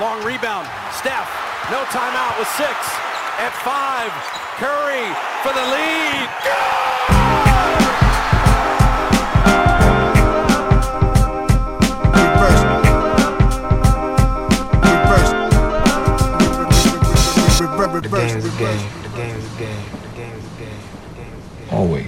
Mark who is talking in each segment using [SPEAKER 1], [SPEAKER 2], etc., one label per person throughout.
[SPEAKER 1] long rebound. Steph, no timeout with six. At five, Curry for the lead.
[SPEAKER 2] The game is a game. The game is a game. The game is a game. The game is a game.
[SPEAKER 3] Always, always, always.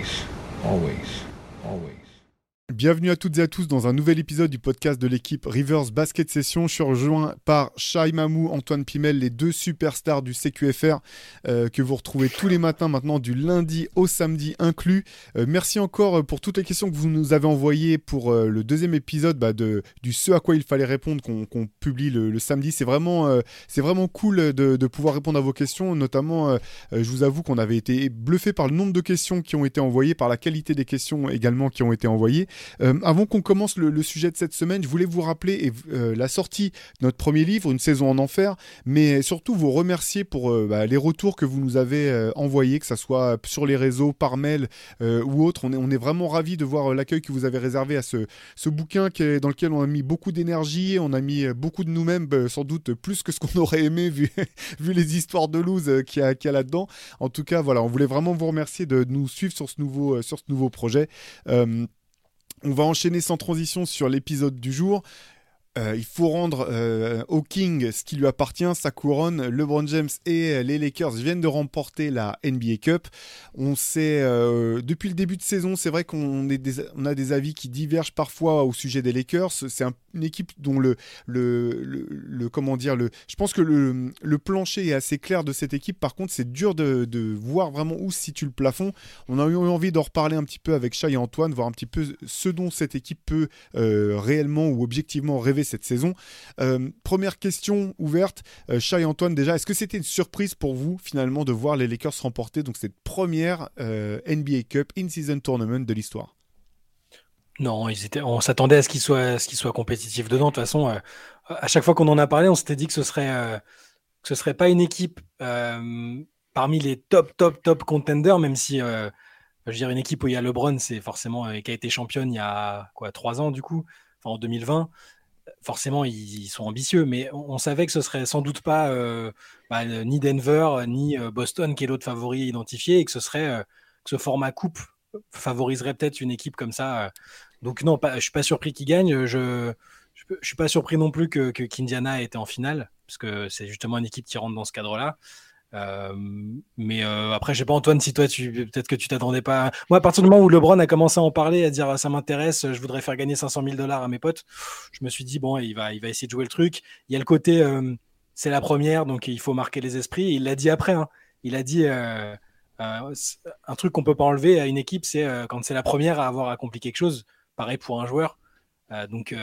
[SPEAKER 4] Bienvenue à toutes et à tous dans un nouvel épisode du podcast de l'équipe Rivers Basket Session. Je suis rejoint par Shai Mamou, Antoine Pimel, les deux superstars du CQFR euh, que vous retrouvez tous les matins maintenant du lundi au samedi inclus. Euh, merci encore pour toutes les questions que vous nous avez envoyées pour euh, le deuxième épisode bah, de, du ce à quoi il fallait répondre qu'on publie le, samedi. C'est vraiment, euh, vraiment cool de, de pouvoir répondre à vos questions. Notamment, euh, euh, je vous avoue qu'on avait été bluffé par le nombre de questions qui ont été envoyées, par la qualité des questions également qui ont été envoyées. Euh, avant qu'on commence le, sujet de cette semaine, je voulais vous rappeler euh, la sortie de notre premier livre, Une saison en enfer, mais surtout vous remercier pour euh, bah, les retours que vous nous avez envoyés, que ce soit sur les réseaux, par mail ou autre. On est, vraiment ravis de voir l'accueil que vous avez réservé à ce, bouquin dans lequel on a mis beaucoup d'énergie, on a mis beaucoup de nous-mêmes, bah, sans doute plus que ce qu'on aurait aimé vu, les histoires de loose qu'il y a, là-dedans. En tout cas, voilà, on voulait vraiment vous remercier de nous suivre sur ce nouveau, projet. On va enchaîner sans transition sur l'épisode du jour. Euh, il faut rendre euh, au King ce qui lui appartient, sa couronne. LeBron James et euh, les Lakers viennent de remporter la NBA Cup. On sait, depuis le début de saison, c'est vrai qu'on a des avis qui divergent parfois au sujet des Lakers. C'est un- une équipe dont le, comment dire, je pense que le, plancher est assez clair de cette équipe. Par contre, c'est dur de, voir vraiment où se situe le plafond. On a eu envie d'en reparler un petit peu avec Chai et Antoine, voir un petit peu ce dont cette équipe peut réellement ou objectivement cette saison. Euh, première question ouverte, euh, Chai Antoine déjà, est-ce que c'était une surprise pour vous finalement de voir les Lakers remporter donc cette première euh, NBA Cup in-season tournament de l'histoire?
[SPEAKER 5] Non, ils étaient, on s'attendait à ce qu'ils soient, qu'ils soient compétitifs dedans. De toute façon, euh, à chaque fois qu'on en a parlé, on s'était dit que ce serait, que ce serait pas une équipe parmi les top, top, top contenders, même si, je veux dire, une équipe où il y a LeBron, c'est forcément, qui a été championne il y a quoi, trois ans du coup, en 2020. Forcément, ils, sont ambitieux, mais on, savait que ce serait sans doute pas euh, bah, ni Denver ni euh, Boston qui est l'autre favori identifié, et que ce serait euh, que ce format coupe favoriserait peut-être une équipe comme ça. donc non, pas, je suis pas surpris qu'ils gagnent. Je, je, je suis pas surpris non plus que, que qu'Indiana ait été en finale, parce que c'est justement une équipe qui rentre dans ce cadre-là. Euh, mais euh, après, je sais pas Antoine, si toi, tu peut-être que tu t'attendais pas. Moi, à partir du moment où LeBron a commencé à en parler, à dire ah, ça m'intéresse, je voudrais faire gagner 500 000 dollars à mes potes, je me suis dit bon, il va, il va essayer de jouer le truc. Il y a le côté, euh, c'est la première, donc il faut marquer les esprits. Et il l'a dit après. hein. Il a dit. un truc qu'on peut pas enlever à une équipe, c'est quand c'est la première à avoir accompli quelque chose. Pareil pour un joueur. Donc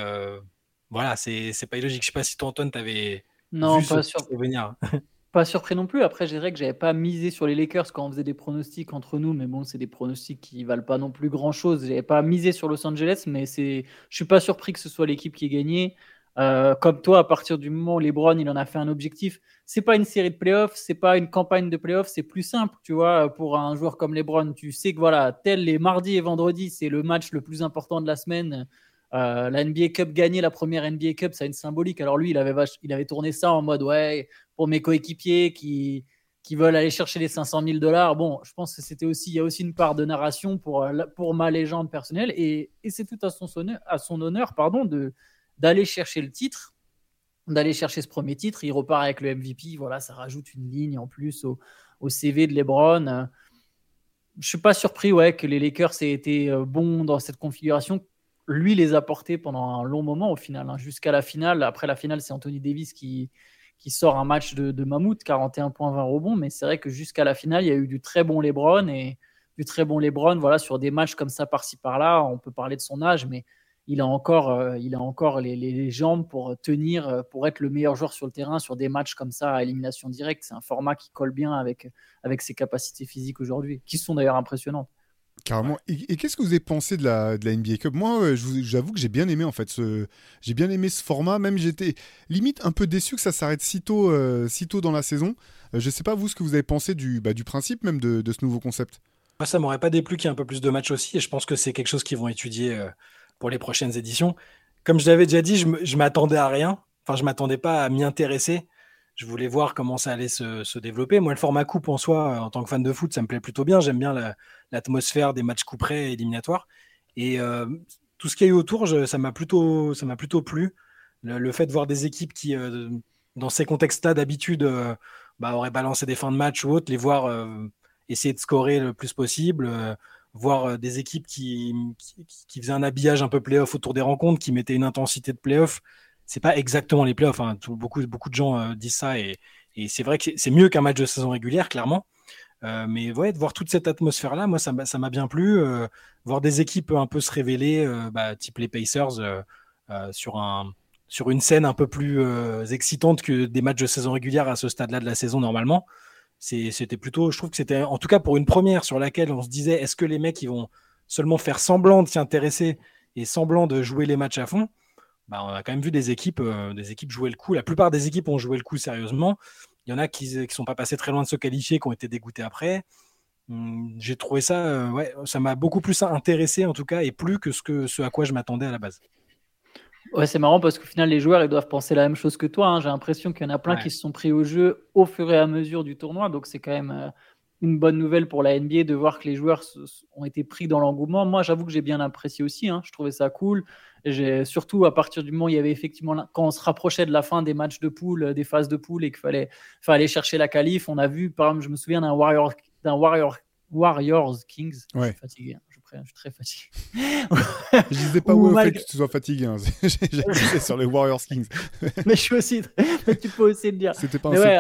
[SPEAKER 5] voilà, c'est pas illogique. Je sais pas si toi, Antoine, t'avais
[SPEAKER 6] Non,
[SPEAKER 5] vu
[SPEAKER 6] pas,
[SPEAKER 5] ce
[SPEAKER 6] sur-
[SPEAKER 5] ce venir.
[SPEAKER 6] pas surpris non plus. Après, je dirais que j'avais pas misé sur les Lakers quand on faisait des pronostics entre nous, mais bon, c'est des pronostics qui valent pas non plus grand chose. J'avais pas misé sur Los Angeles, mais c'est, je suis pas surpris que ce soit l'équipe qui ait gagné. Euh, comme toi, à partir du moment où LeBron il en a fait un objectif, c'est pas une série de playoffs, c'est pas une campagne de playoffs, c'est plus simple, tu vois, pour un joueur comme LeBron. Tu sais que voilà, tel les mardis et vendredis, c'est le match le plus important de la semaine. Euh, la NBA Cup gagner la première NBA Cup, ça a une symbolique. Alors lui, il avait, il avait tourné ça en mode ouais, pour mes coéquipiers qui, qui veulent aller chercher les 500 000 dollars. Bon, je pense que c'était aussi, il y a aussi une part de narration pour, euh, pour ma légende personnelle et, et c'est tout à son honneur, à son honneur pardon, de, d'aller chercher le titre, d'aller chercher ce premier titre. Il repart avec le MVP. Voilà, ça rajoute une ligne en plus au, au CV de LeBron. Euh, Je suis pas surpris ouais, que les Lakers aient été bons dans cette configuration. Lui les a portés pendant un long moment au final, hein, jusqu'à la finale. Après la finale, c'est Anthony Davis qui, sort un match de, de mammouth, 41 points, 20 rebonds. Mais c'est vrai que jusqu'à la finale, il y a eu du très bon LeBron et du très bon LeBron. Voilà, sur des matchs comme ça, par-ci par-là, on peut parler de son âge, mais il a encore, euh, il a encore les, jambes pour tenir, euh, pour être le meilleur joueur sur le terrain sur des matchs comme ça à élimination directe. C'est un format qui colle bien avec ses capacités physiques aujourd'hui, qui sont d'ailleurs impressionnantes.
[SPEAKER 4] Carrément. Et, et qu'est-ce que vous avez pensé de la, de la NBA Cup? Moi, euh, j'avoue que j'ai bien aimé en fait. Ce, j'ai bien aimé ce format. Même j'étais limite un peu déçu que ça s'arrête si tôt, euh, si tôt dans la saison. Euh, je sais pas vous ce que vous avez pensé du, bah, du principe même de, de ce nouveau concept?
[SPEAKER 5] Moi, ça m'aurait pas déplu qu'il y ait un peu plus de matchs aussi, et je pense que c'est quelque chose qu'ils vont étudier euh, pour les prochaines éditions. Comme je l'avais déjà dit, je m'attendais à rien. enfin, je m'attendais pas à m'y intéresser. Je voulais voir comment ça allait se, se, développer. Moi, le format coupe en soi, en tant que fan de foot, ça me plaît plutôt bien. J'aime bien l'atmosphère des matchs couperés et éliminatoires. Et euh, tout ce qu'il y a eu autour, ça m'a plutôt, plu. Le, fait de voir des équipes qui, euh, dans ces contextes-là, d'habitude, euh, bah, auraient balancé des fins de match ou autres, les voir essayer de scorer le plus possible, voir des équipes qui, qui, qui, faisaient un habillage un peu playoff autour des rencontres, qui mettaient une intensité de playoff c'est pas exactement les playoffs. Hein. beaucoup, de gens euh, disent ça et, c'est vrai que c'est mieux qu'un match de saison régulière, clairement. Euh, mais ouais, de voir toute cette atmosphère-là, moi, ça m'a bien plu. Euh, voir des équipes un peu se révéler, bah, type les Pacers, sur, un, sur une scène un peu plus excitante que des matchs de saison régulière à ce stade-là de la saison normalement. C'était plutôt, je trouve que c'était, en tout cas pour une première sur laquelle on se disait, est-ce que les mecs vont seulement faire semblant de s'y intéresser et semblant de jouer les matchs à fond? Bah, on a quand même vu des équipes, euh, des équipes jouer le coup. La plupart des équipes ont joué le coup sérieusement. Il y en a qui ne sont pas passés très loin de se qualifier, qui ont été dégoûtés après. Hum, j'ai trouvé ça, euh, ouais, ça m'a beaucoup plus intéressé en tout cas, et plus que ce, que, ce à quoi je m'attendais à la base.
[SPEAKER 6] Ouais, c'est marrant parce qu'au final, les joueurs ils doivent penser la même chose que toi. Hein. J'ai l'impression qu'il y en a plein qui se sont pris au jeu au fur et à mesure du tournoi. Donc, c'est quand même euh, une bonne nouvelle pour la NBA de voir que les joueurs ont été pris dans l'engouement. Moi, j'avoue que j'ai bien apprécié aussi. Hein. Je trouvais ça cool. Surtout à partir du moment où il y avait effectivement quand on se rapprochait de la fin des matchs de poule, euh, des phases de poule et qu'il fallait, fallait chercher la qualif, on a vu par exemple, je me souviens d'un Warrior, d'un Warrior, Warriors Kings.
[SPEAKER 4] Ouais.
[SPEAKER 6] Je suis fatigué, hein. je, suis très fatigué.
[SPEAKER 4] je disais pas où, fait que tu sois fatigué. Hein. J'ai sur les Warriors Kings.
[SPEAKER 6] mais je suis aussi, mais tu peux aussi le dire.
[SPEAKER 4] C'était pas un ouais,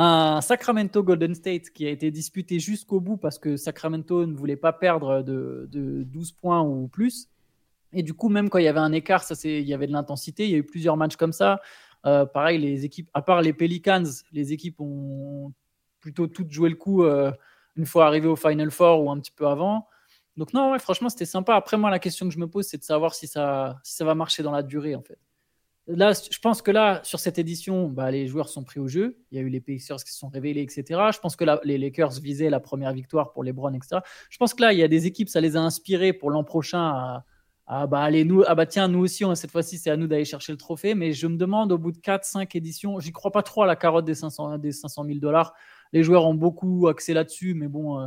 [SPEAKER 6] un Sacramento Golden State qui a été disputé jusqu'au bout parce que Sacramento ne voulait pas perdre de, de 12 points ou plus. Et du coup, même quand il y avait un écart, ça, il y avait de l'intensité. Il y a eu plusieurs matchs comme ça. Euh, pareil, les équipes, à part les Pelicans, les équipes ont plutôt toutes joué le coup euh, une fois arrivé au Final Four ou un petit peu avant. Donc non, franchement, c'était sympa. Après, moi, la question que je me pose, c'est de savoir si ça, si ça va marcher dans la durée, en fait. Là, je pense que là, sur cette édition, bah, les joueurs sont pris au jeu. Il y a eu les Pacers qui se sont révélés, etc. Je pense que les Lakers visaient la première victoire pour les Browns, etc. Je pense que là, il y a des équipes, ça les a inspirés pour l'an prochain à, ah bah allez nous ah bah tiens nous aussi cette fois-ci c'est à nous d'aller chercher le trophée mais je me demande au bout de 4 5 éditions j'y crois pas trop à la carotte des 500 des 500 000 dollars les joueurs ont beaucoup axé là-dessus mais bon euh,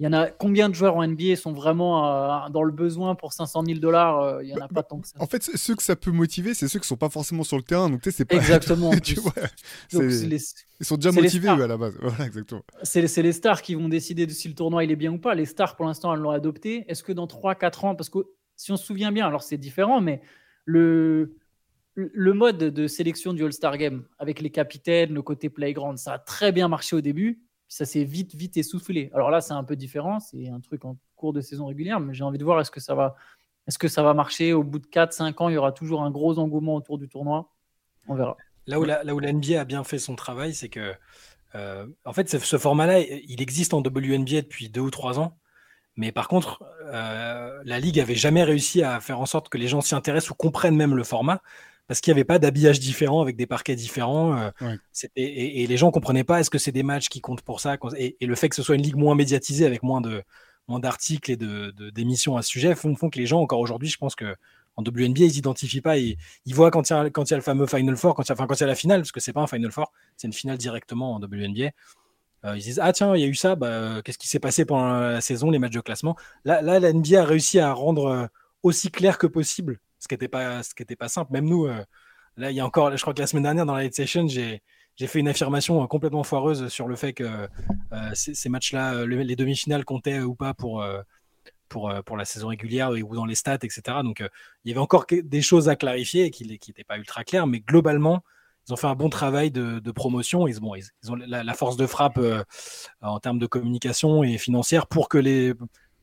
[SPEAKER 6] il y en a combien de joueurs en NBA sont vraiment euh, dans le besoin pour 500 000 dollars euh, Il y en a pas tant que ça.
[SPEAKER 4] En fait, ceux que ça peut motiver, c'est ceux qui sont pas forcément sur le terrain. Donc, tu sais, c'est pas.
[SPEAKER 6] Exactement.
[SPEAKER 4] tu vois, ils sont déjà motivés à la base. Voilà, exactement.
[SPEAKER 6] C'est les stars qui vont décider de si le tournoi il est bien ou pas. Les stars, pour l'instant, elles l'ont adopté. Est-ce que dans 3-4 ans, parce que si on se souvient bien, alors c'est différent, mais le, le mode de sélection du All-Star Game avec les capitaines, le côté playground, ça a très bien marché au début. Ça s'est vite, vite essoufflé. Alors là, c'est un peu différent. C'est un truc en cours de saison régulière, mais j'ai envie de voir est-ce que ça va, est-ce que ça va marcher? Au bout de 4-5 ans Il y aura toujours un gros engouement autour du tournoi. On verra.
[SPEAKER 5] Là où là où la NBA a bien fait son travail, c'est que euh, en fait, ce format-là, il existe en WNBA depuis deux ou trois ans. Mais par contre, euh, la Ligue avait jamais réussi à faire en sorte que les gens s'y intéressent ou comprennent même le format, parce qu'il n'y avait pas d'habillage différent avec des parquets différents. Euh, et, les gens ne comprenaient pas est-ce que c'est des matchs qui comptent pour ça et, le fait que ce soit une ligue moins médiatisée avec moins de moins d'articles et de, d'émissions à ce sujet font, font, que les gens encore aujourd'hui, je pense que en WNBA, ils n'identifient pas, ils, ils voient quand il, y a, quand il y a le fameux Final Four, quand il y a, enfin, quand il y a la finale, parce que c'est pas un Final Four, c'est une finale directement en WNBA. Euh, ils disent Ah, tiens, il y a eu ça, bah, qu'est-ce qui s'est passé pendant la saison, les matchs de classement? Là, là la NBA a réussi à rendre euh, aussi clair que possible, ce qui n'était pas, ce qui était pas simple. Même nous, euh, là, il y a encore, je crois que la semaine dernière, dans la Late Session, j'ai. J'ai fait une affirmation complètement foireuse sur le fait que ces, matchs-là, les demi-finales comptaient ou pas pour, pour, pour la saison régulière ou dans les stats, etc. Donc il y avait encore des choses à clarifier qui n'étaient pas ultra claires, mais globalement, ils ont fait un bon travail de, promotion. Ils, bon, ils, ont la, force de frappe euh, en termes de communication et financière pour que les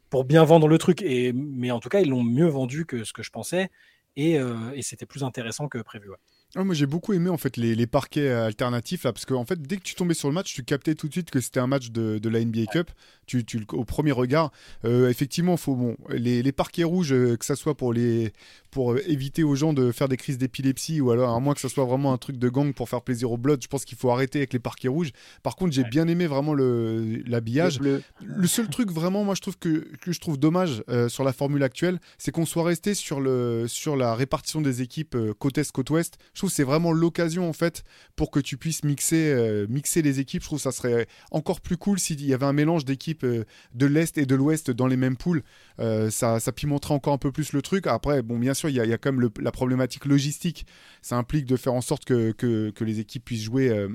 [SPEAKER 5] pour bien vendre le truc. Et, mais en tout cas, ils l'ont mieux vendu que ce que je pensais et, euh, et c'était plus intéressant que prévu.
[SPEAKER 4] Ah, moi j'ai beaucoup aimé en fait les, les parquets alternatifs là, parce que en fait dès que tu tombais sur le match tu captais tout de suite que c'était un match de, de la NBA Cup tu, tu, au premier regard. Euh, effectivement, faut bon, les, les parquets rouges, euh, que ça soit pour les pour euh, éviter aux gens de faire des crises d'épilepsie ou alors à moins que ça soit vraiment un truc de gang pour faire plaisir aux Bloods, je pense qu'il faut arrêter avec les parquets rouges. Par contre, j'ai bien aimé vraiment le l'habillage.
[SPEAKER 6] Le bleu.
[SPEAKER 4] Le seul truc vraiment, moi je trouve que, que je trouve dommage euh, sur la formule actuelle, c'est qu'on soit resté sur le sur la répartition des équipes euh, côte est côte ouest. Je trouve que c'est vraiment l'occasion en fait pour que tu puisses mixer euh, mixer les équipes. Je trouve que ça serait encore plus cool s'il y avait un mélange d'équipes euh, de l'est et de l'ouest dans les mêmes poules. Euh, ça ça pimenterait encore un peu plus le truc. Après, bon, bien sûr, il y a, quand même la problématique logistique. Ça implique de faire en sorte que que, les équipes puissent jouer euh,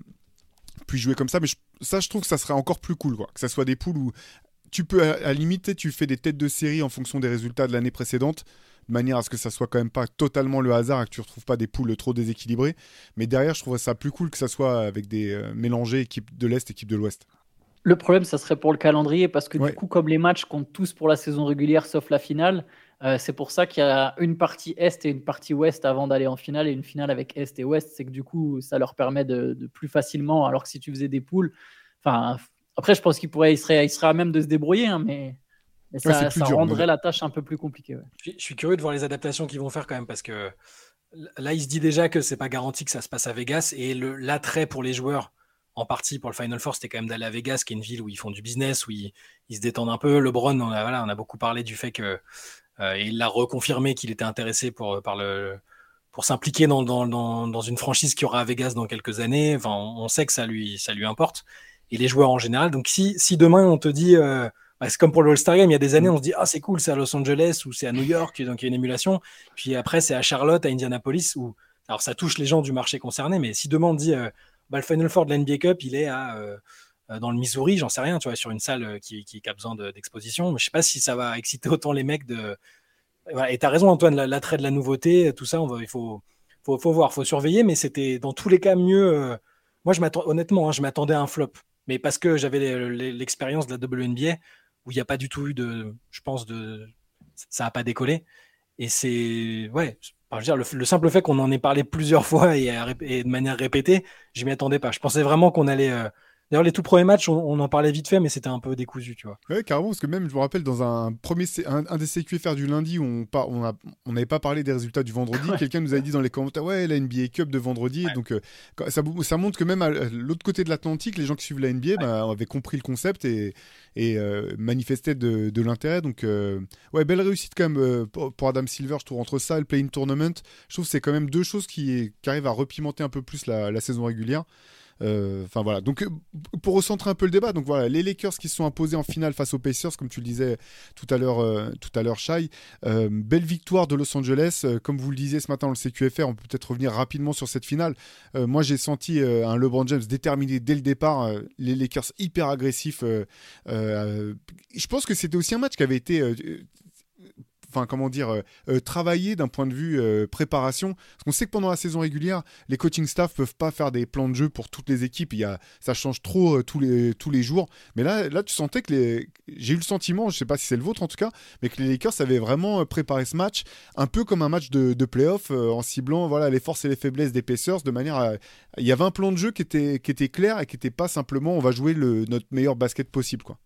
[SPEAKER 4] puissent jouer comme ça. Mais je- ça, je trouve que ça serait encore plus cool, quoi. Que ça soit des poules où tu peux, à, à limite, tu fais des têtes de série en fonction des résultats de l'année précédente, de manière à ce que ça soit quand même pas totalement le hasard et que tu retrouves pas des poules trop déséquilibrées. Mais derrière, je trouverais ça plus cool que ça soit avec des mélangés équipe de l'Est, équipe de l'Ouest.
[SPEAKER 6] Le problème, ça serait pour le calendrier, parce que
[SPEAKER 4] Ouais.
[SPEAKER 6] du coup, comme les matchs comptent tous pour la saison régulière, sauf la finale, euh, c'est pour ça qu'il y a une partie Est et une partie Ouest avant d'aller en finale, et une finale avec Est et Ouest, c'est que du coup, ça leur permet de, de plus facilement, alors que si tu faisais des poules, enfin, après, je pense qu'il pourrait, il serait, il serait à même de se débrouiller, hein, mais, mais
[SPEAKER 4] Ouais,
[SPEAKER 6] ça,
[SPEAKER 4] dur,
[SPEAKER 6] rendrait
[SPEAKER 4] mais-
[SPEAKER 6] la tâche un peu plus compliquée. ouais.
[SPEAKER 5] Je suis- je suis curieux de voir les adaptations qu'ils vont faire quand même parce que là, il se dit déjà que c'est pas garanti que ça se passe à Vegas et le- l'attrait pour les joueurs, en partie pour le Final Four, c'était quand même d'aller à Vegas, qui est une ville où ils font du business, où ils, se détendent un peu. LeBron, on a, voilà, on a beaucoup parlé du fait que euh, l'a reconfirmé qu'il était intéressé pour, le, pour s'impliquer dans, dans, une franchise qui aura à Vegas dans quelques années. Enfin, on, sait que ça lui, ça lui importe. Et les joueurs en général. Donc, si, si demain on te dit, euh, bah, c'est comme pour le All-Star Game, il y a des années, on se dit, ah, c'est cool, c'est à Los Angeles ou c'est à New York, donc il y a une émulation. Puis après, c'est à Charlotte, à Indianapolis, où, alors ça touche les gens du marché concerné, mais si demain on dit, euh, bah, le Final Four de l'NBA Cup, il est à, euh, euh, dans le Missouri, j'en sais rien, tu vois, sur une salle euh, qui, a besoin de- d'exposition. Mais je sais pas si ça va exciter autant les mecs de. Et tu as raison, Antoine, la- l'attrait de la nouveauté, tout ça, il faut, faut, faut voir, faut surveiller, mais c'était dans tous les cas mieux. moi, je honnêtement, hein, je m'attendais à un flop, mais parce que j'avais l'expérience de la WNBA où il n'y a pas du tout eu de, je pense, de, ça n'a pas décollé. Et c'est, ouais, le, le simple fait qu'on en ait parlé plusieurs fois et de manière répétée, je m'y attendais pas. Je pensais vraiment qu'on allait. euh, D'ailleurs, les tout premiers matchs, on, on en parlait vite fait, mais c'était un peu décousu, tu vois.
[SPEAKER 4] Ouais, carrément, parce que même, je me rappelle, dans un premier C- un, un des CQFR du lundi où on par- on a- on n'avait pas parlé des résultats du vendredi,
[SPEAKER 6] Ouais.
[SPEAKER 4] quelqu'un nous avait dit dans les commentaires, ouais, la NBA Cup de vendredi.
[SPEAKER 5] Ouais.
[SPEAKER 4] Donc, euh, ça, ça montre que même à l'autre côté de l'Atlantique, les gens qui suivent la NBA bah, avaient compris le concept et, et euh, manifestaient de, de l'intérêt. Donc, euh, ouais, belle réussite quand même euh, pour, pour Adam Silver, je trouve, entre ça et le Play-in Tournament. Je trouve que c'est quand même deux choses qui, qui arrivent à repimenter un peu plus la, la saison régulière. Euh, Enfin voilà, donc euh, pour recentrer un peu le débat, donc voilà, les Lakers qui se sont imposés en finale face aux Pacers, comme tu le disais tout à l'heure, euh, tout à l'heure, Shai. Euh, belle victoire de Los Angeles, Euh, comme vous le disiez ce matin dans le CQFR, on peut peut-être revenir rapidement sur cette finale. Euh, moi, j'ai senti euh, un LeBron James déterminé dès le départ, euh, les Lakers hyper agressifs. euh, euh, je pense que c'était aussi un match qui avait été euh, enfin comment dire, euh, euh, travailler d'un point de vue euh, préparation. Parce qu'on sait que pendant la saison régulière, les coaching staff peuvent pas faire des plans de jeu pour toutes les équipes. Y a, ça change trop tous, les, jours. Mais là, là, tu sentais que les. J'ai eu le sentiment, je sais pas si c'est le vôtre en tout cas, mais que les Lakers avaient vraiment préparé ce match un peu comme un match de, de playoff en ciblant voilà, les forces et les faiblesses des Pacers de manière à. Il y avait un plan de jeu qui était, qui était clair et qui n'était pas simplement on va jouer le, notre meilleur basket possible. quoi.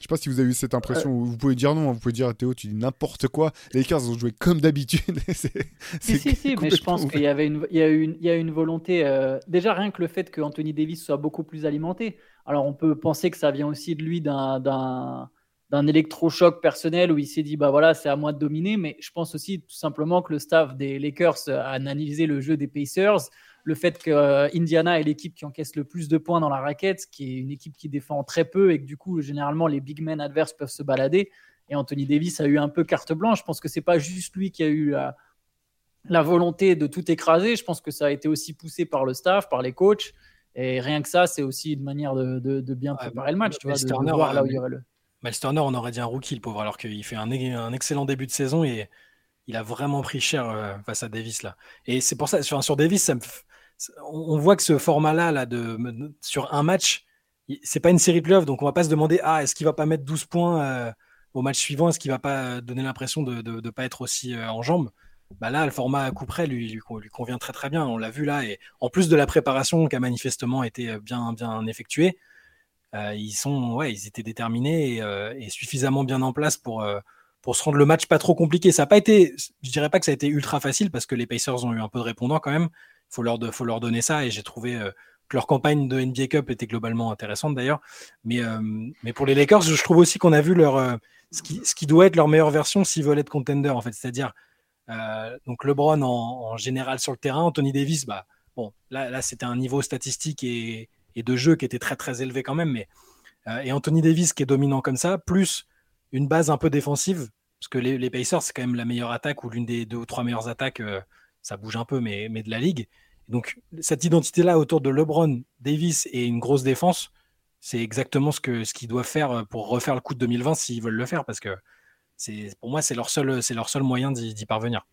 [SPEAKER 4] Je sais pas si vous avez eu cette impression. Vous pouvez dire non, vous pouvez dire Théo, tu dis n'importe quoi. Les Lakers ont joué comme d'habitude. C'est-
[SPEAKER 6] Si, si, si, mais je pense qu'il y avait une, il y a une, il y a une volonté. euh, déjà, rien que le fait que Anthony Davis soit beaucoup plus alimenté. Alors, on peut penser que ça vient aussi de lui d'un, d'un, d'un électrochoc personnel où il s'est dit, bah voilà, c'est à moi de dominer. Mais je pense aussi tout simplement que le staff des Lakers a analysé le jeu des Pacers. Le fait que euh, Indiana est l'équipe qui encaisse le plus de points dans la raquette, qui est une équipe qui défend très peu et que du coup, généralement, les big men adverses peuvent se balader. Et Anthony Davis a eu un peu carte blanche. Je pense que c'est pas juste lui qui a eu la, la volonté de tout écraser. Je pense que ça a été aussi poussé par le staff, par les coachs. Et rien que ça, c'est aussi une manière de, de- de bien préparer le match, tu vois, de,
[SPEAKER 5] Turner,
[SPEAKER 6] voir là où
[SPEAKER 5] euh,
[SPEAKER 6] il y aurait le.
[SPEAKER 5] Miles Turner, on aurait dit un rookie, le pauvre, alors qu'il fait un, un excellent début de saison et il a vraiment pris cher euh, face à Davis là. Et c'est pour ça, sur, sur Davis, ça me on voit que ce format-là, sur un match, c'est pas une série playoff, donc on va pas se demander, ah, est-ce qu'il va pas mettre 12 points euh, au match suivant, est-ce qu'il va pas donner l'impression de ne pas être aussi euh, en jambes? Bah là, le format à coup lui, convient très bien. On l'a vu là, et en plus de la préparation qui a manifestement été euh, bien, bien effectuée, ils sont, ouais, ils étaient déterminés et, suffisamment bien en place pour pour se rendre le match pas trop compliqué. Ça n'a pas été, je dirais pas que ça a été ultra facile parce que les Pacers ont eu un peu de répondants quand même. Faut leur, faut leur donner ça et j'ai trouvé que leur campagne de NBA Cup était globalement intéressante d'ailleurs. Mais, mais pour les Lakers, je trouve aussi qu'on a vu leur, ce, qui, ce qui doit être leur meilleure version s'ils veulent être contender en fait. C'est-à-dire donc LeBron en, général sur le terrain, Anthony Davis, bah, bon, là, c'était un niveau statistique et, de jeu qui était très très élevé quand même. Mais, et Anthony Davis qui est dominant comme ça, plus une base un peu défensive, parce que les, Pacers, c'est quand même la meilleure attaque ou l'une des deux ou trois meilleures attaques, euh, ça bouge un peu, mais, mais de la ligue. Donc, cette identité-là autour de LeBron, Davis et une grosse défense, c'est exactement ce qu'ils doivent faire euh, pour refaire le coup de 2020 s'ils veulent le faire, parce que pour moi, c'est leur, seul, leur seul moyen d'y parvenir.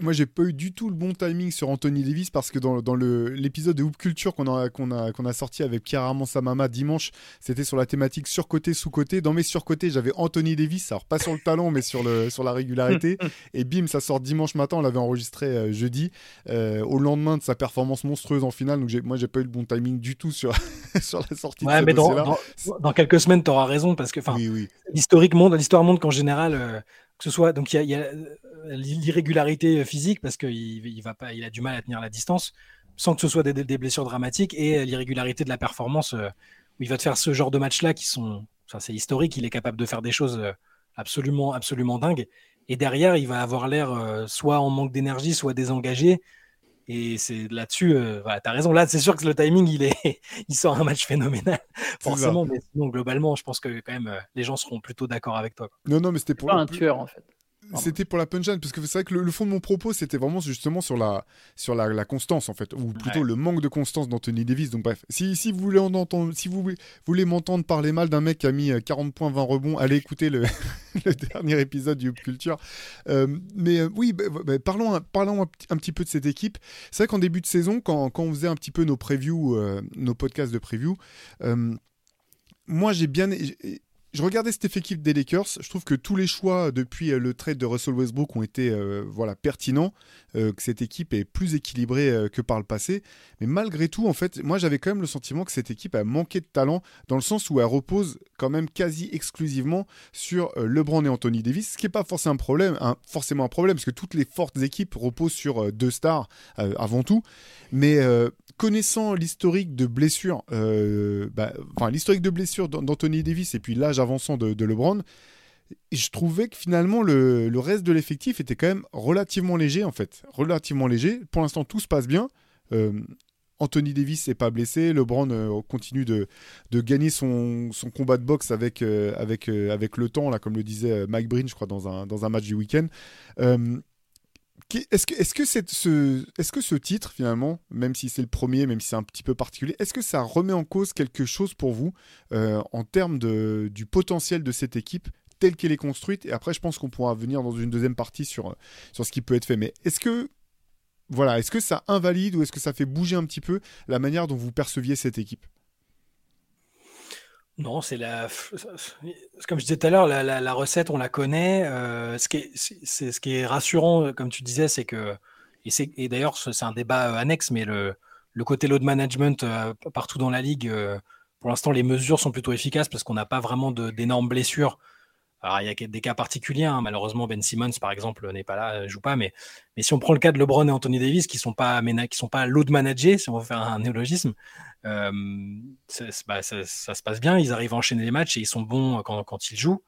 [SPEAKER 4] Moi, j'ai pas eu du tout le bon timing sur Anthony Davis parce que dans, dans l'épisode de Hoop Culture qu'on a, qu'on a, qu'on a sorti avec Pierre Armand Samama dimanche, c'était sur la thématique surcoté, sous-côté. Dans mes surcotés, j'avais Anthony Davis, alors pas sur le talent, mais sur, le, sur la régularité. Et bim, ça sort dimanche matin. On l'avait enregistré euh, jeudi, euh, au lendemain de sa performance monstrueuse en finale. Donc, moi, j'ai pas eu le bon timing du tout sur, sur la sortie
[SPEAKER 5] ouais,
[SPEAKER 4] de
[SPEAKER 5] mais dans, dans, quelques semaines, tu auras raison parce que, oui, oui. l'histoire montre qu'en général, euh, que ce soit donc il y a, l'irrégularité physique parce qu'il il va pas, il a du mal à tenir la distance sans que ce soit des, blessures dramatiques et l'irrégularité de la performance euh, où il va te faire ce genre de match là qui sont, ça c'est historique, il est capable de faire des choses euh, absolument absolument dingues et derrière il va avoir l'air euh, soit en manque d'énergie soit désengagé et c'est là-dessus, voilà, tu as raison. Là, c'est sûr que le timing, il, est, il sort un match phénoménal, forcément. Mais sinon, globalement, je pense que quand même, les gens seront plutôt d'accord avec toi.
[SPEAKER 4] Non, non, mais c'était pour.
[SPEAKER 6] Pas un tueur, en fait.
[SPEAKER 4] C'était pour la punchline, parce que c'est vrai que le, fond de mon propos, c'était vraiment justement sur la, sur la, constance, en fait, ou plutôt le manque de constance d'Anthony Davis. Donc, bref, si, si vous voulez, entendre, si vous voulez m'entendre parler mal d'un mec qui a mis 40 euh, points, 20 rebonds, allez écouter le, dernier épisode du Culture. Euh, mais euh, oui, bah, bah, parlons, parlons un, petit peu de cette équipe. C'est vrai qu'en début de saison, quand, quand, on faisait un petit peu nos previews, nos podcasts de preview, moi j'ai bien je regardais cette équipe des Lakers. Je trouve que tous les choix depuis euh, le trade de Russell Westbrook ont été euh, voilà, pertinents, euh, que cette équipe est plus équilibrée que par le passé. Mais malgré tout, en fait, moi j'avais quand même le sentiment que cette équipe a manqué de talent dans le sens où elle repose quand même quasi exclusivement sur LeBron et Anthony Davis, ce qui n'est pas forcément un problème, forcément un problème, parce que toutes les fortes équipes reposent sur deux stars avant tout. Mais connaissant l'historique de blessures, bah, l'historique de d'Anthony Davis et puis l'âge avançant de, LeBron, je trouvais que finalement le, reste de l'effectif était quand même relativement léger en fait, relativement léger. Pour l'instant tout se passe bien. Euh, Anthony Davis n'est pas blessé, LeBron euh, continue de, gagner son, combat de boxe avec, euh, avec, le temps, là, comme le disait Mike Breen, je crois, dans un, match du week-end. Est-ce que, ce, titre, finalement, même si c'est le premier, même si c'est un petit peu particulier, est-ce que ça remet en cause quelque chose pour vous euh, en termes du potentiel de cette équipe telle qu'elle est construite? Et après, je pense qu'on pourra venir dans une deuxième partie sur, sur ce qui peut être fait. Mais est-ce que, voilà, est-ce que ça invalide ou est-ce que ça fait bouger un petit peu la manière dont vous perceviez cette équipe?
[SPEAKER 5] Non, c'est la. Comme je disais tout à l'heure, la, recette, on la connaît. Euh, ce, qui est, rassurant, euh, comme tu disais, c'est que. Et, c'est, et d'ailleurs, c'est un débat euh, annexe, mais le, le côté load management partout dans la ligue, pour l'instant, les mesures sont plutôt efficaces parce qu'on n'a pas vraiment d'énormes blessures alors, il y a des cas particuliers. Hein. Malheureusement, Ben Simmons, par exemple, n'est pas là, ne joue pas. Mais, mais si on prend le cas de LeBron et Anthony Davis, qui ne sont pas, qui sont pas load managés, si on veut faire un néologisme, euh, bah, ça, se passe bien. Ils arrivent à enchaîner les matchs et ils sont bons quand, quand ils jouent.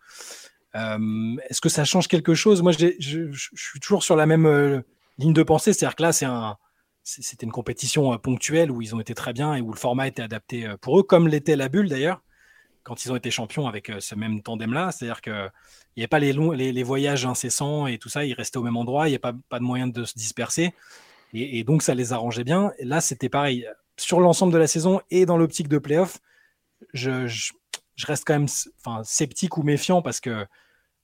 [SPEAKER 5] Euh, est-ce que ça change quelque chose? Moi, je, je, suis toujours sur la même euh, ligne de pensée. C'est-à-dire que là, c'est un, c'était une compétition ponctuelle où ils ont été très bien et où le format était adapté pour eux, comme l'était la bulle d'ailleurs quand ils ont été champions avec euh, ce même tandem-là. C'est-à-dire qu'il n'y avait pas les, longs, les, voyages incessants et tout ça, ils restaient au même endroit, il n'y a pas, de moyen de se disperser. Et, donc, ça les arrangeait bien. Là, c'était pareil. Sur l'ensemble de la saison et dans l'optique de playoff, je, je, reste quand même enfin, sceptique ou méfiant parce que